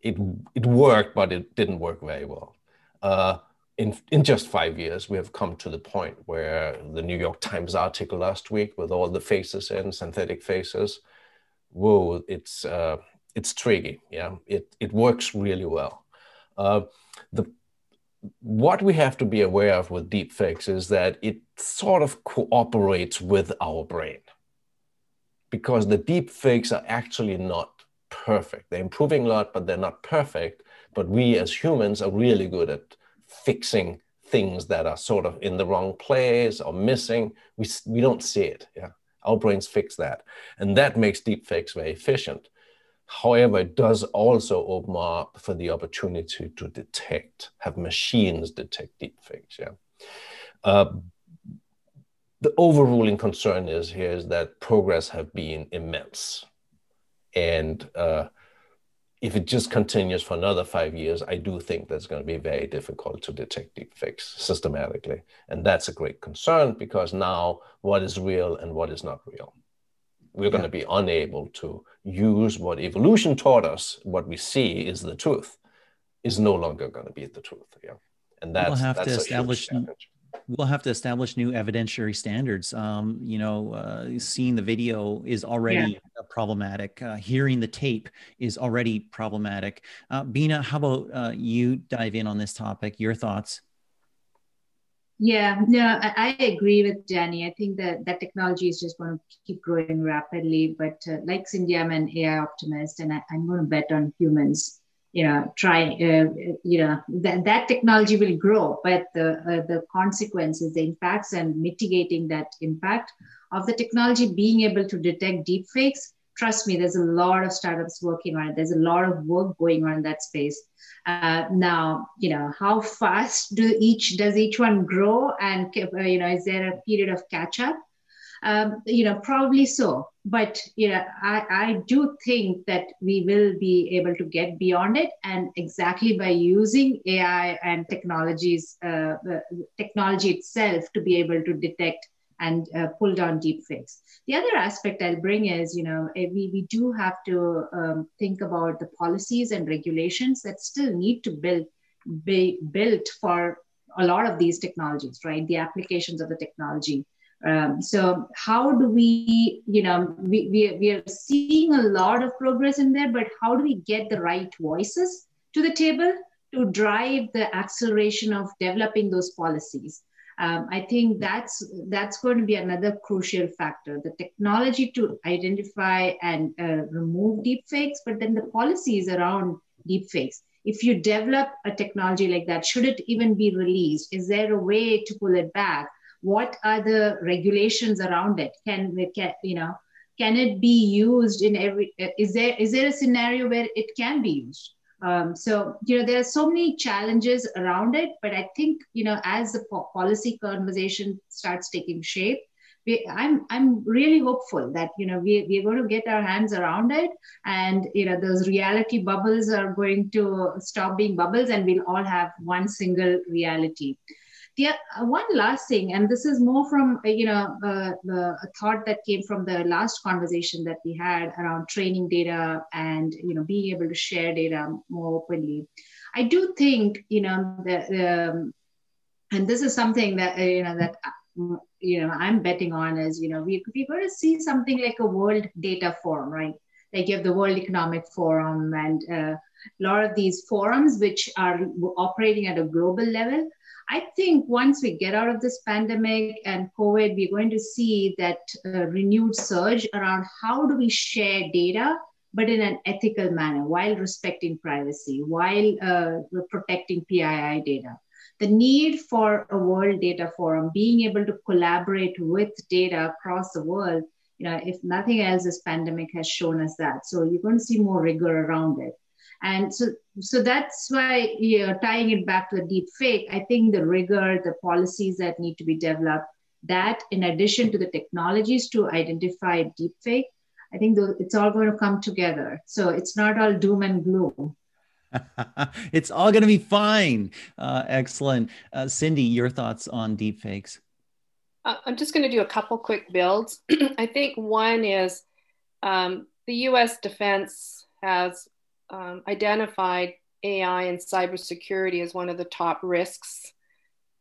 it it worked but it didn't work very well uh, in in just five years we have come to the point where the new york times article last week with all the faces and synthetic faces whoa it's uh, it's tricky yeah it it works really well uh, the what we have to be aware of with deepfakes is that it sort of cooperates with our brain because the deepfakes are actually not perfect. They're improving a lot, but they're not perfect. But we as humans are really good at fixing things that are sort of in the wrong place or missing. We, we don't see it. Yeah. Our brains fix that. And that makes deepfakes very efficient. However, it does also open up for the opportunity to detect, have machines detect deepfakes. Yeah. Uh, the overruling concern is here is that progress have been immense, and uh, if it just continues for another five years, I do think that's going to be very difficult to detect deepfakes systematically, and that's a great concern because now what is real and what is not real we're yeah. going to be unable to use what evolution taught us, what we see is the truth, is no longer going to be the truth. Yeah. And that's, we'll have that's to establish we'll have to establish new evidentiary standards. Um, you know, uh, seeing the video is already yeah. problematic. Uh, hearing the tape is already problematic. Uh, Beena, how about uh, you dive in on this topic? Your thoughts? Yeah, no, I, I, agree with Danny. I think that that technology is just going to keep growing rapidly. But uh, like Cindy, I'm an AI optimist, and I, am going to bet on humans. You know, try. Uh, you know, that that technology will grow, but the uh, the consequences, the impacts, and mitigating that impact of the technology being able to detect deepfakes trust me, there's a lot of startups working on it. There's a lot of work going on in that space. Uh, now, you know, how fast do each does each one grow, and uh, you know, is there a period of catch up? Um, you know, probably so. But you know, I, I do think that we will be able to get beyond it, and exactly by using AI and technologies, uh, technology itself, to be able to detect and uh, pull down deepfakes. The other aspect I'll bring is, you know, eh, we, we do have to um, think about the policies and regulations that still need to build, be built for a lot of these technologies, right? The applications of the technology. Um, so how do we, you know, we, we, we are seeing a lot of progress in there, but how do we get the right voices to the table to drive the acceleration of developing those policies? um, I think that's that's going to be another crucial factor. The technology to identify and uh, remove deepfakes, but then the policies around deepfakes. If you develop a technology like that, should it even be released? Is there a way to pull it back? What are the regulations around it? Can, can you know? Can it be used in every? Is there is there a scenario where it can be used? Um, so, you know, there are so many challenges around it, but I think, you know, as the po- policy conversation starts taking shape, we, I'm, I'm really hopeful that, you know, we, we're going to get our hands around it and, you know, those reality bubbles are going to stop being bubbles and we'll all have one single reality the uh, one last thing, and this is more from uh, you know uh, the, a thought that came from the last conversation that we had around training data and you know being able to share data more openly. I do think you know that, um, and this is something that uh, you know that you know I'm betting on is you know we we're going to see something like a World Data Forum, right? Like you have the World Economic Forum and uh, a lot of these forums which are operating at a global level I think once we get out of this pandemic and COVID, we're going to see that uh, renewed surge around how do we share data, but in an ethical manner while respecting privacy, while uh, protecting PII data. the need for a world data forum, being able to collaborate with data across the world, you know, if nothing else, this pandemic has shown us that. So you're going to see more rigor around it. And so, so that's why you know, tying it back to a deep fake, I think the rigor, the policies that need to be developed, that in addition to the technologies to identify deep fake, I think it's all going to come together. So it's not all doom and gloom. it's all going to be fine. Uh, excellent. Uh, Cindy, your thoughts on deepfakes? Uh, I'm just going to do a couple quick builds. I think one is um, the US defense has um, identified AI and cybersecurity as one of the top risks.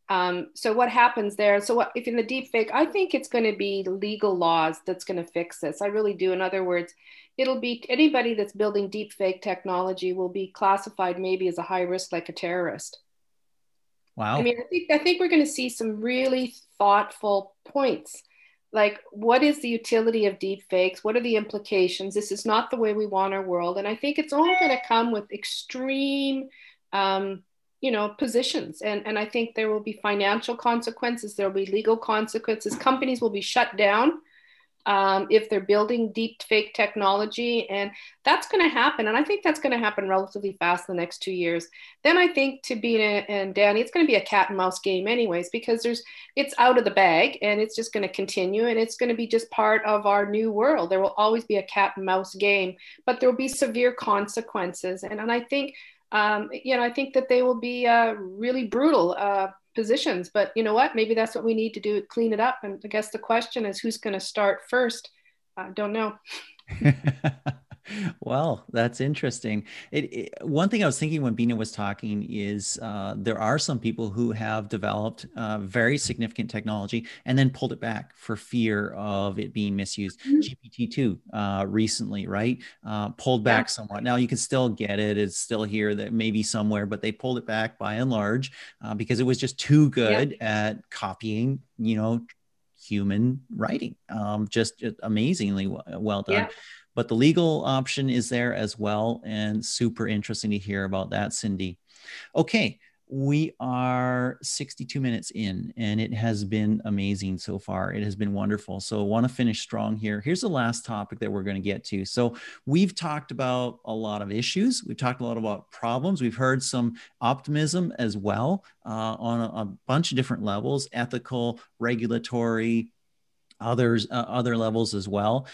Um, so what happens there? So what, if in the deep fake, I think it's going to be legal laws that's going to fix this. I really do. In other words, it'll be anybody that's building deep fake technology will be classified maybe as a high risk, like a terrorist. Wow. I mean, I think I think we're going to see some really thoughtful points like what is the utility of deep fakes? What are the implications? This is not the way we want our world. And i think it's only going to come with extreme um, you know positions. And and i think there will be financial consequences. There will be legal consequences. Companies will be shut down um, if they're building deep fake technology. And that's going to happen. And I think that's going to happen relatively fast in the next two years. Then I think to Beena and Danny, it's going to be a cat and mouse game, anyways, because there's it's out of the bag and it's just going to continue and it's going to be just part of our new world. There will always be a cat and mouse game, but there will be severe consequences. And, and I think um, you know, I think that they will be uh, really brutal. Uh, positions. But you know what? Maybe that's what we need to do, clean it up. And I guess the question is who's going to start first? I don't know. well, that's interesting. It, it, one thing I was thinking when Beena was talking is uh, there are some people who have developed uh, very significant technology and then pulled it back for fear of it being misused. Mm-hmm. GPT-2 uh, recently, right? Uh, pulled back yeah. somewhat. Now you can still get it. It's still here that maybe somewhere, but they pulled it back by and large uh, because it was just too good yeah. at copying, you know, human writing. Um, just, just amazingly well done. Yeah but the legal option is there as well. And super interesting to hear about that, Cindy. Okay, we are 62 minutes in and it has been amazing so far. It has been wonderful. So i want to finish strong here. Here's the last topic that we're going to get to. So we've talked about a lot of issues. We've talked a lot about problems. We've heard some optimism as well uh, on a, a, bunch of different levels ethical regulatory others uh, other levels as well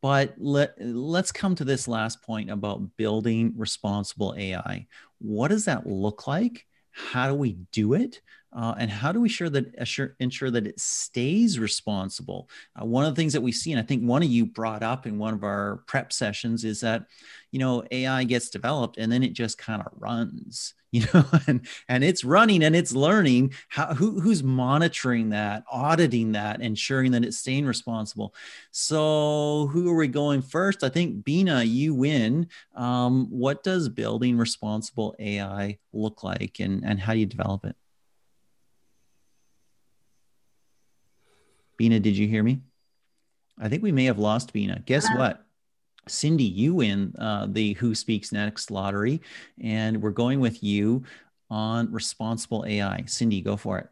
but let let's come to this last point about building responsible AI. What does that look like? How do we do it? Uh, and how do we sure that assure, ensure that it stays responsible? Uh, one of the things that we see, and I think one of you brought up in one of our prep sessions, is that you know AI gets developed and then it just kind of runs you know and and it's running and it's learning. How who, who's monitoring that auditing that ensuring that it's staying responsible? So who are we going first? I think beena you win. Um, what does building responsible ai look like and and how do you develop it Beena, did you hear me? I think we may have lost Beena. Guess uh, what? Cindy, you win uh, the Who Speaks Next lottery, and we're going with you on responsible AI. Cindy, go for it.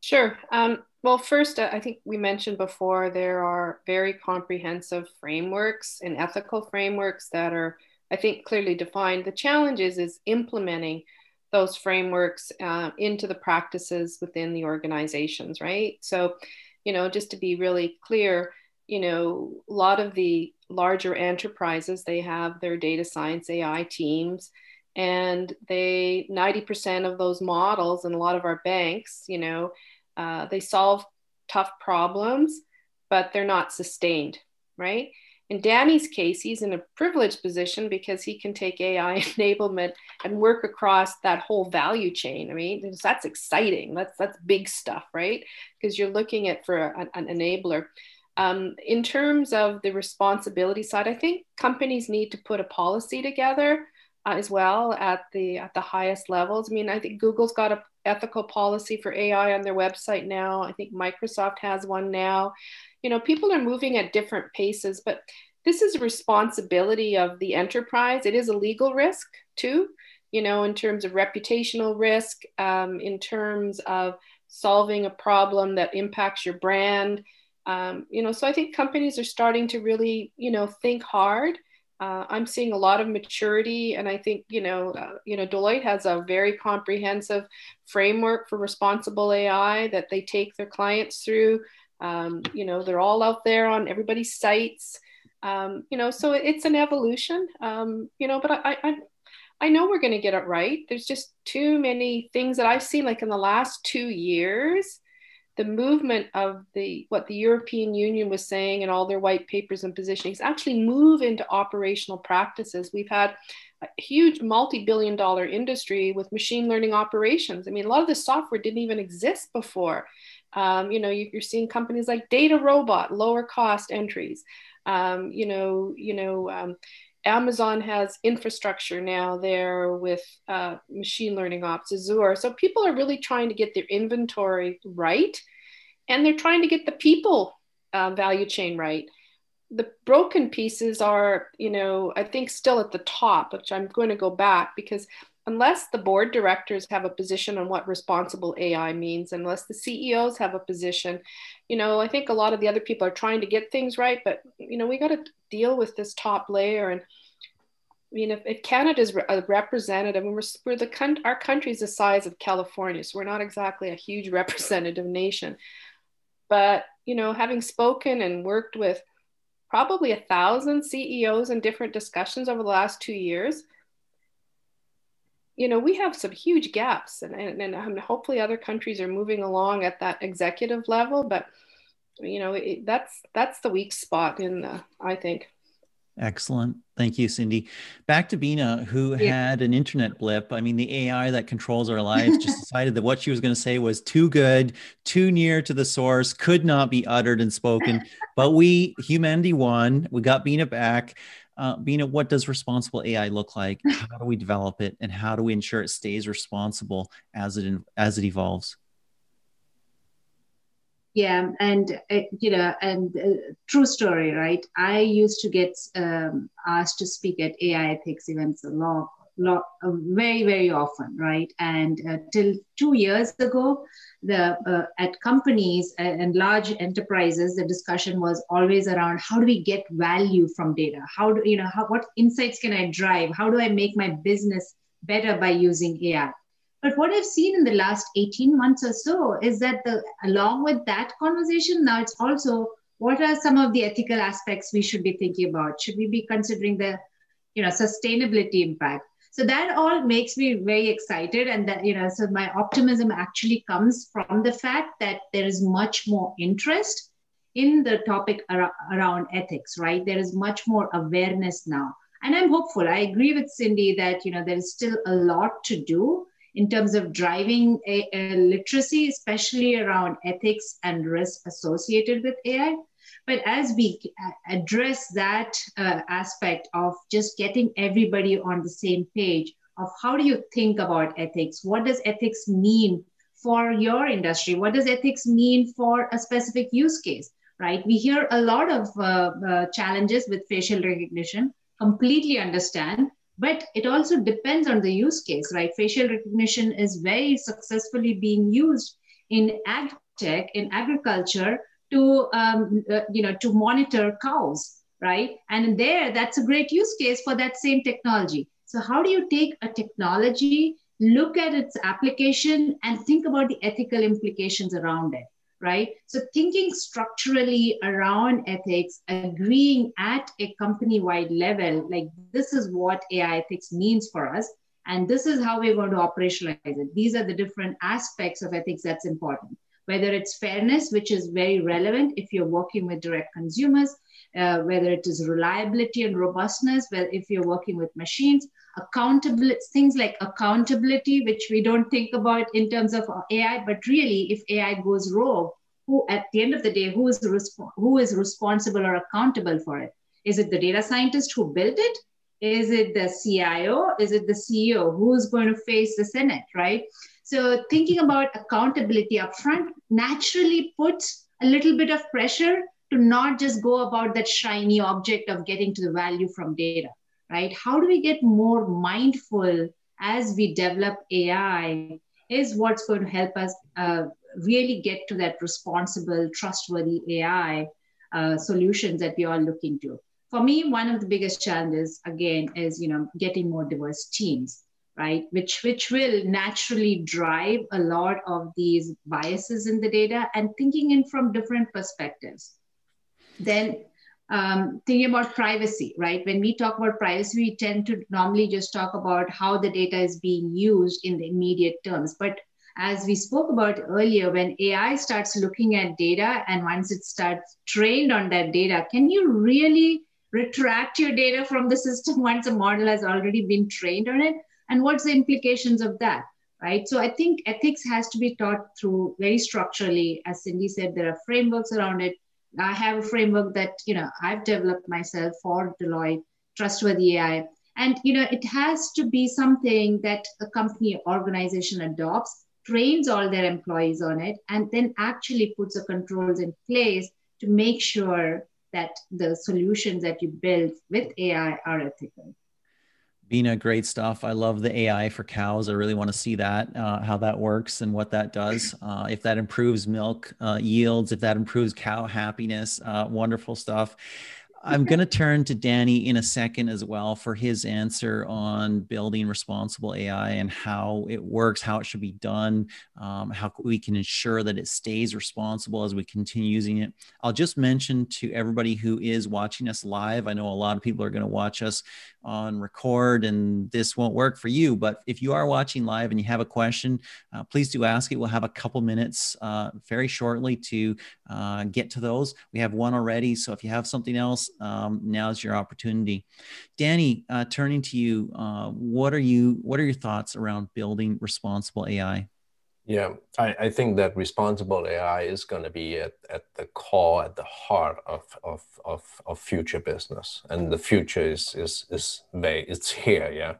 Sure. Um, well, first, I think we mentioned before there are very comprehensive frameworks and ethical frameworks that are, I think, clearly defined. The challenge is, is implementing those frameworks uh, into the practices within the organizations, right? So, you know, just to be really clear, you know, a lot of the larger enterprises, they have their data science AI teams, and they 90% of those models and a lot of our banks, you know, uh, they solve tough problems, but they're not sustained, right? In Danny's case, he's in a privileged position because he can take AI enablement and work across that whole value chain. I mean, that's exciting. That's that's big stuff, right? Because you're looking at for an, an enabler. Um, in terms of the responsibility side, I think companies need to put a policy together as well at the at the highest levels. I mean, I think Google's got a ethical policy for AI on their website now. I think Microsoft has one now. You know, people are moving at different paces, but this is a responsibility of the enterprise. It is a legal risk too you know, in terms of reputational risk, um, in terms of solving a problem that impacts your brand. Um, you know, so I think companies are starting to really, you know, think hard. Uh, I'm seeing a lot of maturity, and I think you know, uh, you know, Deloitte has a very comprehensive framework for responsible AI that they take their clients through. Um, you know, they're all out there on everybody's sites. Um, you know, so it's an evolution. Um, you know, but I, I, I know we're going to get it right. There's just too many things that I've seen, like in the last two years, the movement of the what the European Union was saying and all their white papers and positionings actually move into operational practices. We've had a huge multi-billion dollar industry with machine learning operations. I mean, a lot of the software didn't even exist before. Um, you know, you're seeing companies like DataRobot, lower cost entries. Um, you know, you know, um, Amazon has infrastructure now there with uh, machine learning ops, Azure. So people are really trying to get their inventory right, and they're trying to get the people uh, value chain right. The broken pieces are, you know, I think still at the top, which I'm going to go back because unless the board directors have a position on what responsible AI means, unless the CEOs have a position, you know, I think a lot of the other people are trying to get things right, but you know, we got to deal with this top layer. And I mean, if, if Canada is a representative, and we're, we're the our country is the size of California, so we're not exactly a huge representative nation. But you know, having spoken and worked with probably a thousand CEOs in different discussions over the last two years, you know, we have some huge gaps, and, and, and um, hopefully other countries are moving along at that executive level. But you know, it, that's that's the weak spot in the, I think. Excellent. Thank you, Cindy. Back to Beena, who yeah. had an internet blip. I mean, the AI that controls our lives just decided that what she was going to say was too good, too near to the source, could not be uttered and spoken. But we, humanity won. We got Beena back. Uh, Beena, what does responsible AI look like? How do we develop it, and how do we ensure it stays responsible as it as it evolves? Yeah, and uh, you know, and uh, true story, right? I used to get um, asked to speak at AI ethics events a lot, lot, uh, very, very often, right? And uh, till two years ago, the uh, at companies and large enterprises, the discussion was always around how do we get value from data? How do you know how, what insights can I drive? How do I make my business better by using AI? But what I've seen in the last 18 months or so is that the, along with that conversation, now it's also what are some of the ethical aspects we should be thinking about? Should we be considering the you know sustainability impact? So that all makes me very excited. And that, you know, so my optimism actually comes from the fact that there is much more interest in the topic ar- around ethics, right? There is much more awareness now. And I'm hopeful. I agree with Cindy that, you know, there is still a lot to do in terms of driving a, a literacy, especially around ethics and risk associated with AI. But as we address that uh, aspect of just getting everybody on the same page of how do you think about ethics? What does ethics mean for your industry? What does ethics mean for a specific use case? Right? We hear a lot of uh, uh, challenges with facial recognition. Completely understand, but it also depends on the use case, right? Facial recognition is very successfully being used in ag tech, in agriculture, to um, uh, you know to monitor cows, right? And there, that's a great use case for that same technology. So how do you take a technology, look at its application, and think about the ethical implications around it? right? So thinking structurally around ethics, agreeing at a company-wide level, like this is what AI ethics means for us, and this is how we're going to operationalize it. These are the different aspects of ethics that's important. Whether it's fairness, which is very relevant if you're working with direct consumers, uh, whether it is reliability and robustness, whether if you're working with machines, accountability, things like accountability, which we don't think about in terms of AI, but really, if AI goes rogue, who at the end of the day, who is resp- who is responsible or accountable for it? Is it the data scientist who built it? Is it the CIO? Is it the CEO? Who's going to face the Senate, right? So thinking about accountability upfront naturally puts a little bit of pressure to not just go about that shiny object of getting to the value from data, right? How do we get more mindful as we develop AI is what's going to help us uh, really get to that responsible, trustworthy AI uh, solutions that we are looking to. For me, one of the biggest challenges, again, is you know getting more diverse teams, right? Which which will naturally drive a lot of these biases in the data and thinking in from different perspectives. Then um, thinking about privacy, right? When we talk about privacy, we tend to normally just talk about how the data is being used in the immediate terms. But as we spoke about earlier, when AI starts looking at data and once it starts trained on that data, can you really retract your data from the system once a model has already been trained on it? And what's the implications of that? Right. So I think ethics has to be taught through very structurally. As Cindy said, there are frameworks around it. I have a framework that you know I've developed myself for Deloitte, trustworthy AI. And you know, it has to be something that a company organization adopts trains all their employees on it, and then actually puts the controls in place to make sure that the solutions that you build with AI are ethical. Beena, great stuff. I love the AI for cows. I really want to see that, uh, how that works and what that does. Uh, if that improves milk uh, yields, if that improves cow happiness, uh, wonderful stuff. I'm going to turn to Danny in a second as well for his answer on building responsible AI and how it works, how it should be done, um, how we can ensure that it stays responsible as we continue using it. I'll just mention to everybody who is watching us live, I know a lot of people are going to watch us on record and this won't work for you. But if you are watching live and you have a question, uh, please do ask it. We'll have a couple minutes uh, very shortly to uh, get to those. We have one already. So if you have something else, um, now's your opportunity. Danny, uh, turning to you, uh, what are you, what are your thoughts around building responsible AI? Yeah, I, I think that responsible AI is going to be at, at the core, at the heart of, of, of, of future business. And the future is, is, is very, it's here, yeah.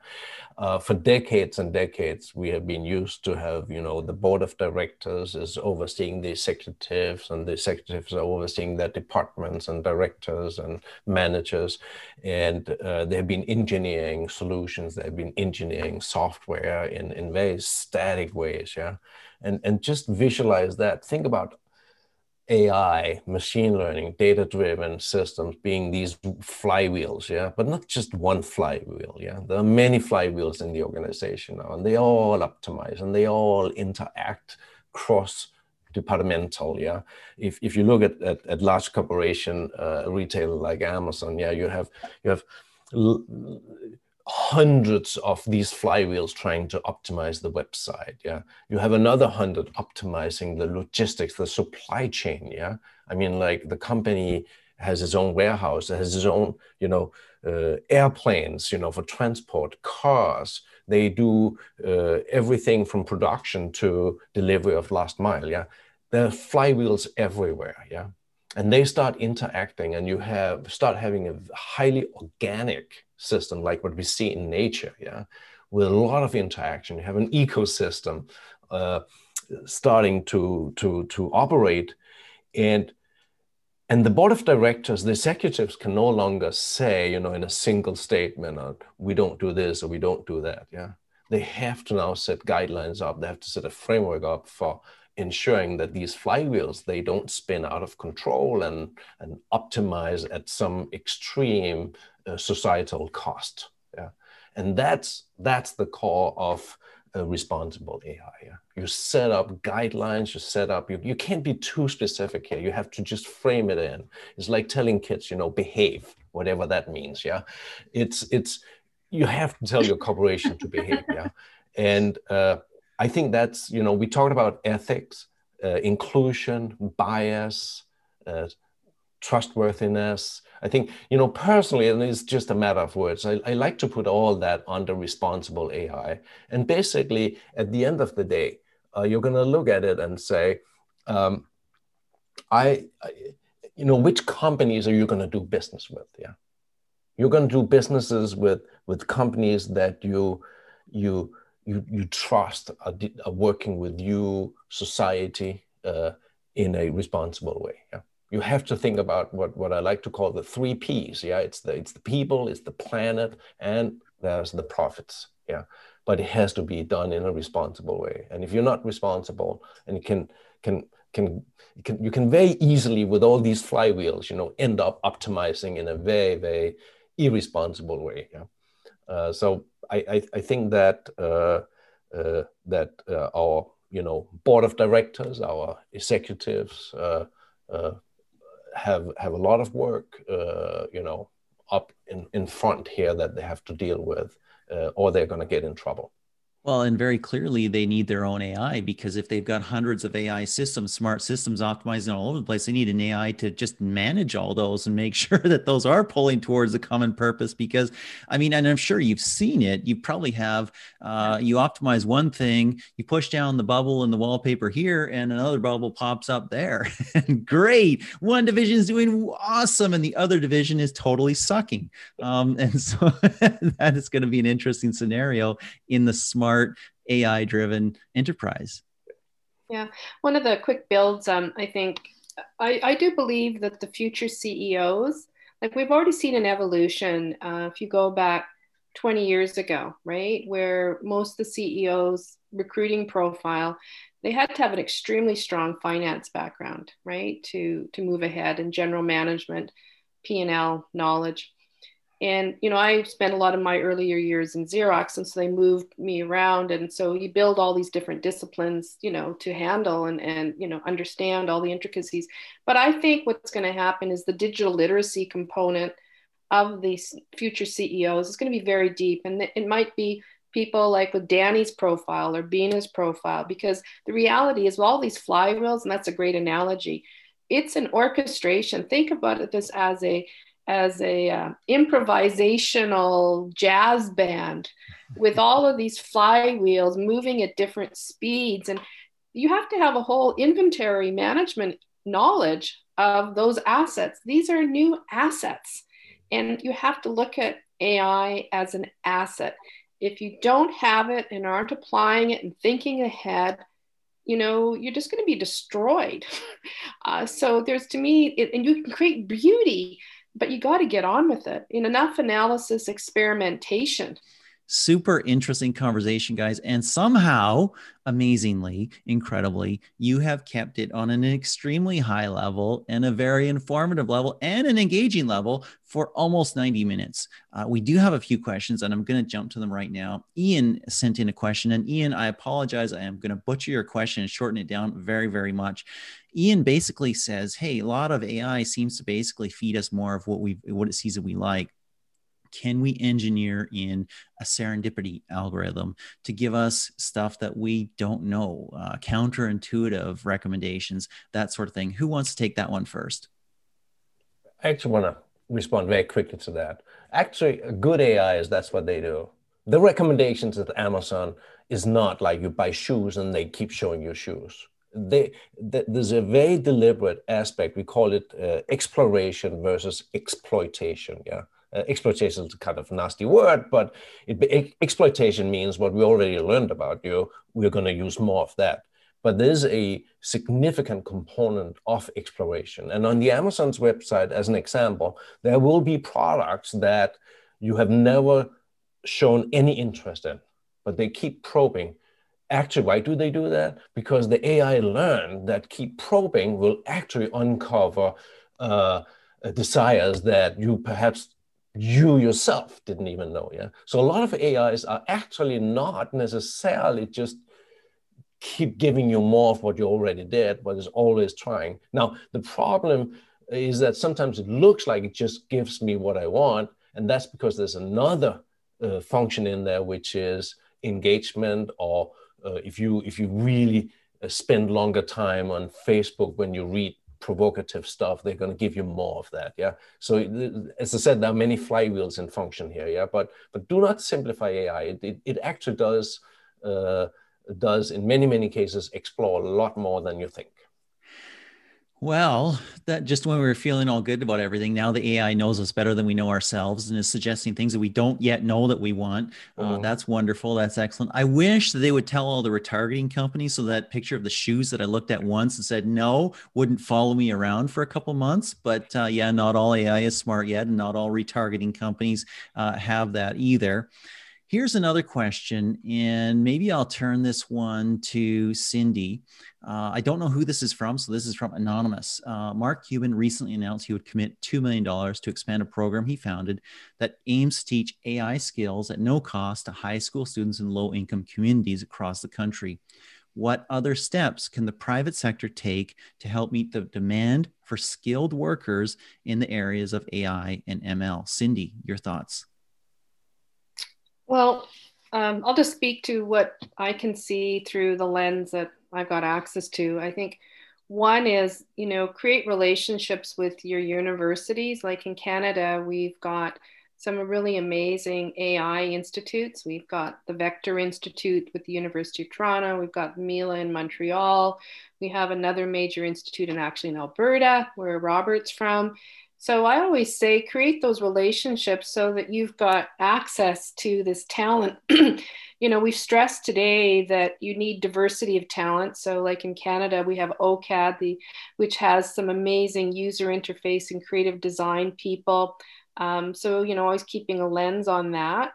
Uh, for decades and decades, we have been used to have, you know, the board of directors is overseeing the executives and the executives are overseeing their departments and directors and managers. And uh, they've been engineering solutions, they've been engineering software in, in very static ways, yeah and, and just visualize that. Think about AI, machine learning, data driven systems being these flywheels, yeah, but not just one flywheel, yeah. There are many flywheels in the organization now, and they all optimize and they all interact cross departmental, yeah. If, if you look at, at, at large corporation uh, retailer like Amazon, yeah, you have you have hundreds of these flywheels trying to optimize the website yeah? You have another hundred optimizing the logistics the supply chain yeah? I mean like the company has its own warehouse has its own you know uh, airplanes you know for transport cars. They do uh, everything from production to delivery of last mile yeah? There are flywheels everywhere yeah? And they start interacting and you have start having a highly organic system like what we see in nature yeah with a lot of interaction. You have an ecosystem uh, starting to to to operate. And and the board of directors the executives can no longer say you know in a single statement uh, we don't do this or we don't do that yeah. They have to now set guidelines up. They have to set a framework up for ensuring that these flywheels they don't spin out of control and and optimize at some extreme uh, societal cost yeah? And that's that's the core of a responsible ai yeah? you set up guidelines you set up you, you can't be too specific here. You have to just frame it in. It's like telling kids you know behave whatever that means yeah? It's it's you have to tell your corporation to behave yeah? And uh, I think that's, you know, we talked about ethics, uh, inclusion, bias, uh, trustworthiness. I think, you know, personally, and it's just a matter of words, I, I like to put all that under responsible AI. And basically, at the end of the day, uh, you're going to look at it and say, um, I, I, you know, which companies are you going to do business with? Yeah. You're going to do businesses with, with companies that you, you, you, you trust are, are working with you, society, uh, in a responsible way. Yeah? You have to think about what, what I like to call the three P's. Yeah, it's the it's the people, it's the planet, and there's the profits. Yeah, but it has to be done in a responsible way. And if you're not responsible, and you can can can, can you can very easily with all these flywheels, you know, end up optimizing in a very very irresponsible way. Yeah? Uh, so I, I, I think that uh, uh, that our you know board of directors, our executives have have a lot of work you know up in, in front here that they have to deal with, or they're going to get in trouble. Well, and very clearly they need their own AI because if they've got hundreds of AI systems, smart systems optimizing all over the place, they need an AI to just manage all those and make sure that those are pulling towards a common purpose. Because, I mean, and I'm sure you've seen it. You probably have. Uh, you optimize one thing, you push down the bubble in the wallpaper here, and another bubble pops up there. Great, one division is doing awesome, and the other division is totally sucking. Um, and so that is going to be an interesting scenario in the smart smart AI driven enterprise. Yeah, one of the quick builds, um, I think, I, I do believe that the future CEOs, like we've already seen an evolution. Uh, if you go back 20 years ago, right, where most the CEOs recruiting profile, they had to have an extremely strong finance background, right, to to move ahead in general management, P and L knowledge and you know i spent a lot of my earlier years in xerox and so they moved me around and so you build all these different disciplines you know to handle and and you know understand all the intricacies. But i think what's going to happen is the digital literacy component of these future ceos is going to be very deep and it might be people like with danny's profile or Beena's profile because the reality is with all these flywheels and that's a great analogy it's an orchestration. Think about this as a as a uh, improvisational jazz band with all of these flywheels moving at different speeds. And you have to have a whole inventory management knowledge of those assets. These are new assets and you have to look at ai as an asset. If you don't have it and aren't applying it and thinking ahead you know you're just going to be destroyed. Uh, so there's to me it, and you can create beauty but you got to get on with it. In enough analysis experimentation super interesting conversation guys. And somehow amazingly incredibly you have kept it on an extremely high level and a very informative level and an engaging level for almost 90 minutes. Uh, we do have a few questions and i'm going to jump to them right now. Ian sent in a question and ian i apologize. I am going to butcher your question and shorten it down very very much. Ian basically says, "Hey, a lot of AI seems to basically feed us more of what we what it sees that we like." Can we engineer in a serendipity algorithm to give us stuff that we don't know, uh, counterintuitive recommendations, that sort of thing? Who wants to take that one first? I actually want to respond very quickly to that. Actually, good AI is that's what they do. The recommendations at Amazon is not like you buy shoes and they keep showing you shoes they, there's a very deliberate aspect. We call it uh, exploration versus exploitation. Yeah, uh, exploitation is a kind of nasty word, but it, exploitation means what we already learned about you. We're going to use more of that. But there's a significant component of exploration. And on the Amazon's website, as an example, there will be products that you have never shown any interest in, but they keep probing Actually, why do they do that? Because the AI learned that keep probing will actually uncover uh, desires that you perhaps you yourself didn't even know. Yeah. So a lot of AIs are actually not necessarily just keep giving you more of what you already did, but it's always trying. Now the problem is that sometimes it looks like it just gives me what I want, and that's because there's another uh, function in there, which is engagement or uh, if you if you really uh, spend longer time on Facebook when you read provocative stuff, they're going to give you more of that. Yeah. So as I said, there are many flywheels in function here. Yeah. But but do not simplify AI. It it, it actually does uh, does in many many cases explore a lot more than you think. Well, that just when we were feeling all good about everything, now the AI knows us better than we know ourselves and is suggesting things that we don't yet know that we want. Uh, mm-hmm. That's wonderful. That's excellent. I wish that they would tell all the retargeting companies so that picture of the shoes that I looked at once and said no wouldn't follow me around for a couple months. But uh, yeah, not all AI is smart yet, and not all retargeting companies uh, have that either. Here's another question, and maybe I'll turn this one to Cindy. Uh, I don't know who this is from, so this is from Anonymous. Uh, Mark Cuban recently announced he would commit $2 million to expand a program he founded that aims to teach AI skills at no cost to high school students in low income communities across the country. What other steps can the private sector take to help meet the demand for skilled workers in the areas of AI and ML? Cindy, your thoughts? Well, um, I'll just speak to what I can see through the lens that I've got access to. I think one is, you know, create relationships with your universities. Like in Canada, we've got some really amazing AI institutes. We've got the Vector Institute with the University of Toronto. We've got Mila in Montreal. We have another major institute in actually in Alberta, where Robert's from. So I always say create those relationships so that you've got access to this talent. you know, we've stressed today that you need diversity of talent. So, like in Canada, we have OCAD, the, which has some amazing user interface and creative design people. Um, so, you know, always keeping a lens on that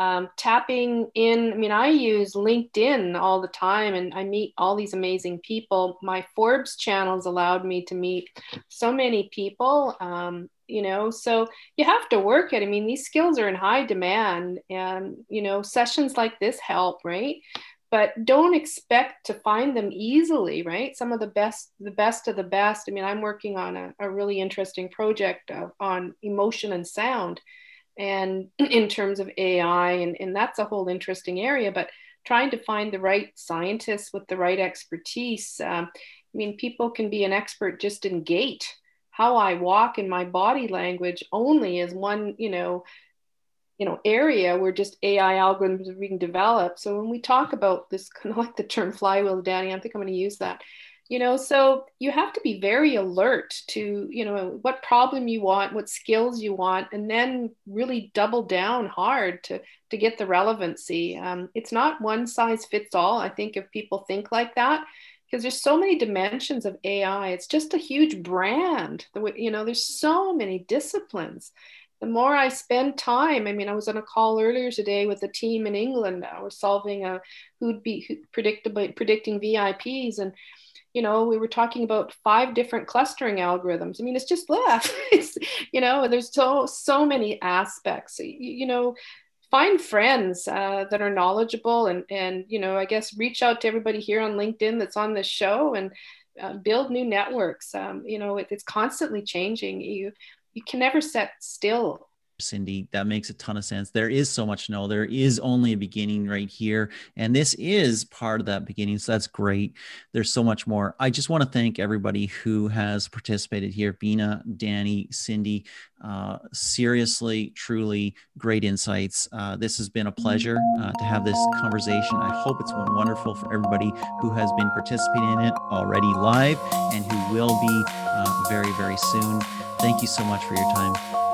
um, tapping in. I mean, I use LinkedIn all the time and I meet all these amazing people. My Forbes channels allowed me to meet so many people. Um, you know, so you have to work it. I mean, these skills are in high demand, and you know, sessions like this help, right? but don't expect to find them easily right some of the best the best of the best i mean i'm working on a, a really interesting project of, on emotion and sound and in terms of AI, and, and that's a whole interesting area, but trying to find the right scientists with the right expertise. Um, I mean, people can be an expert just in gait. How I walk in my body language only is one, you know, you know, area where just AI algorithms are being developed. So when we talk about this, kind of like the term flywheel, Danny, I think I'm going to use that you know so you have to be very alert to you know what problem you want what skills you want and then really double down hard to to get the relevancy um, it's not one size fits all i think if people think like that because there's so many dimensions of ai it's just a huge brand you know there's so many disciplines the more I spend time, I mean, I was on a call earlier today with a team in England. I was solving a who'd be who, predictable predicting VIPs, and you know, we were talking about five different clustering algorithms. I mean, it's just left. it's, you know, there's so so many aspects. You, you know, find friends uh, that are knowledgeable, and and you know, I guess reach out to everybody here on LinkedIn that's on this show, and uh, build new networks. Um, you know, it, it's constantly changing. You you can never set still Cindy. That makes a ton of sense. There is so much know. There is only a beginning right here. And this is part of that beginning. So that's great. There's so much more. I just want to thank everybody who has participated here Beena, Danny, Cindy. Uh, seriously, truly great insights. Uh, this has been a pleasure uh, to have this conversation. I hope it's been wonderful for everybody who has been participating in it already live and who will be uh, very, very soon. Thank you so much for your time.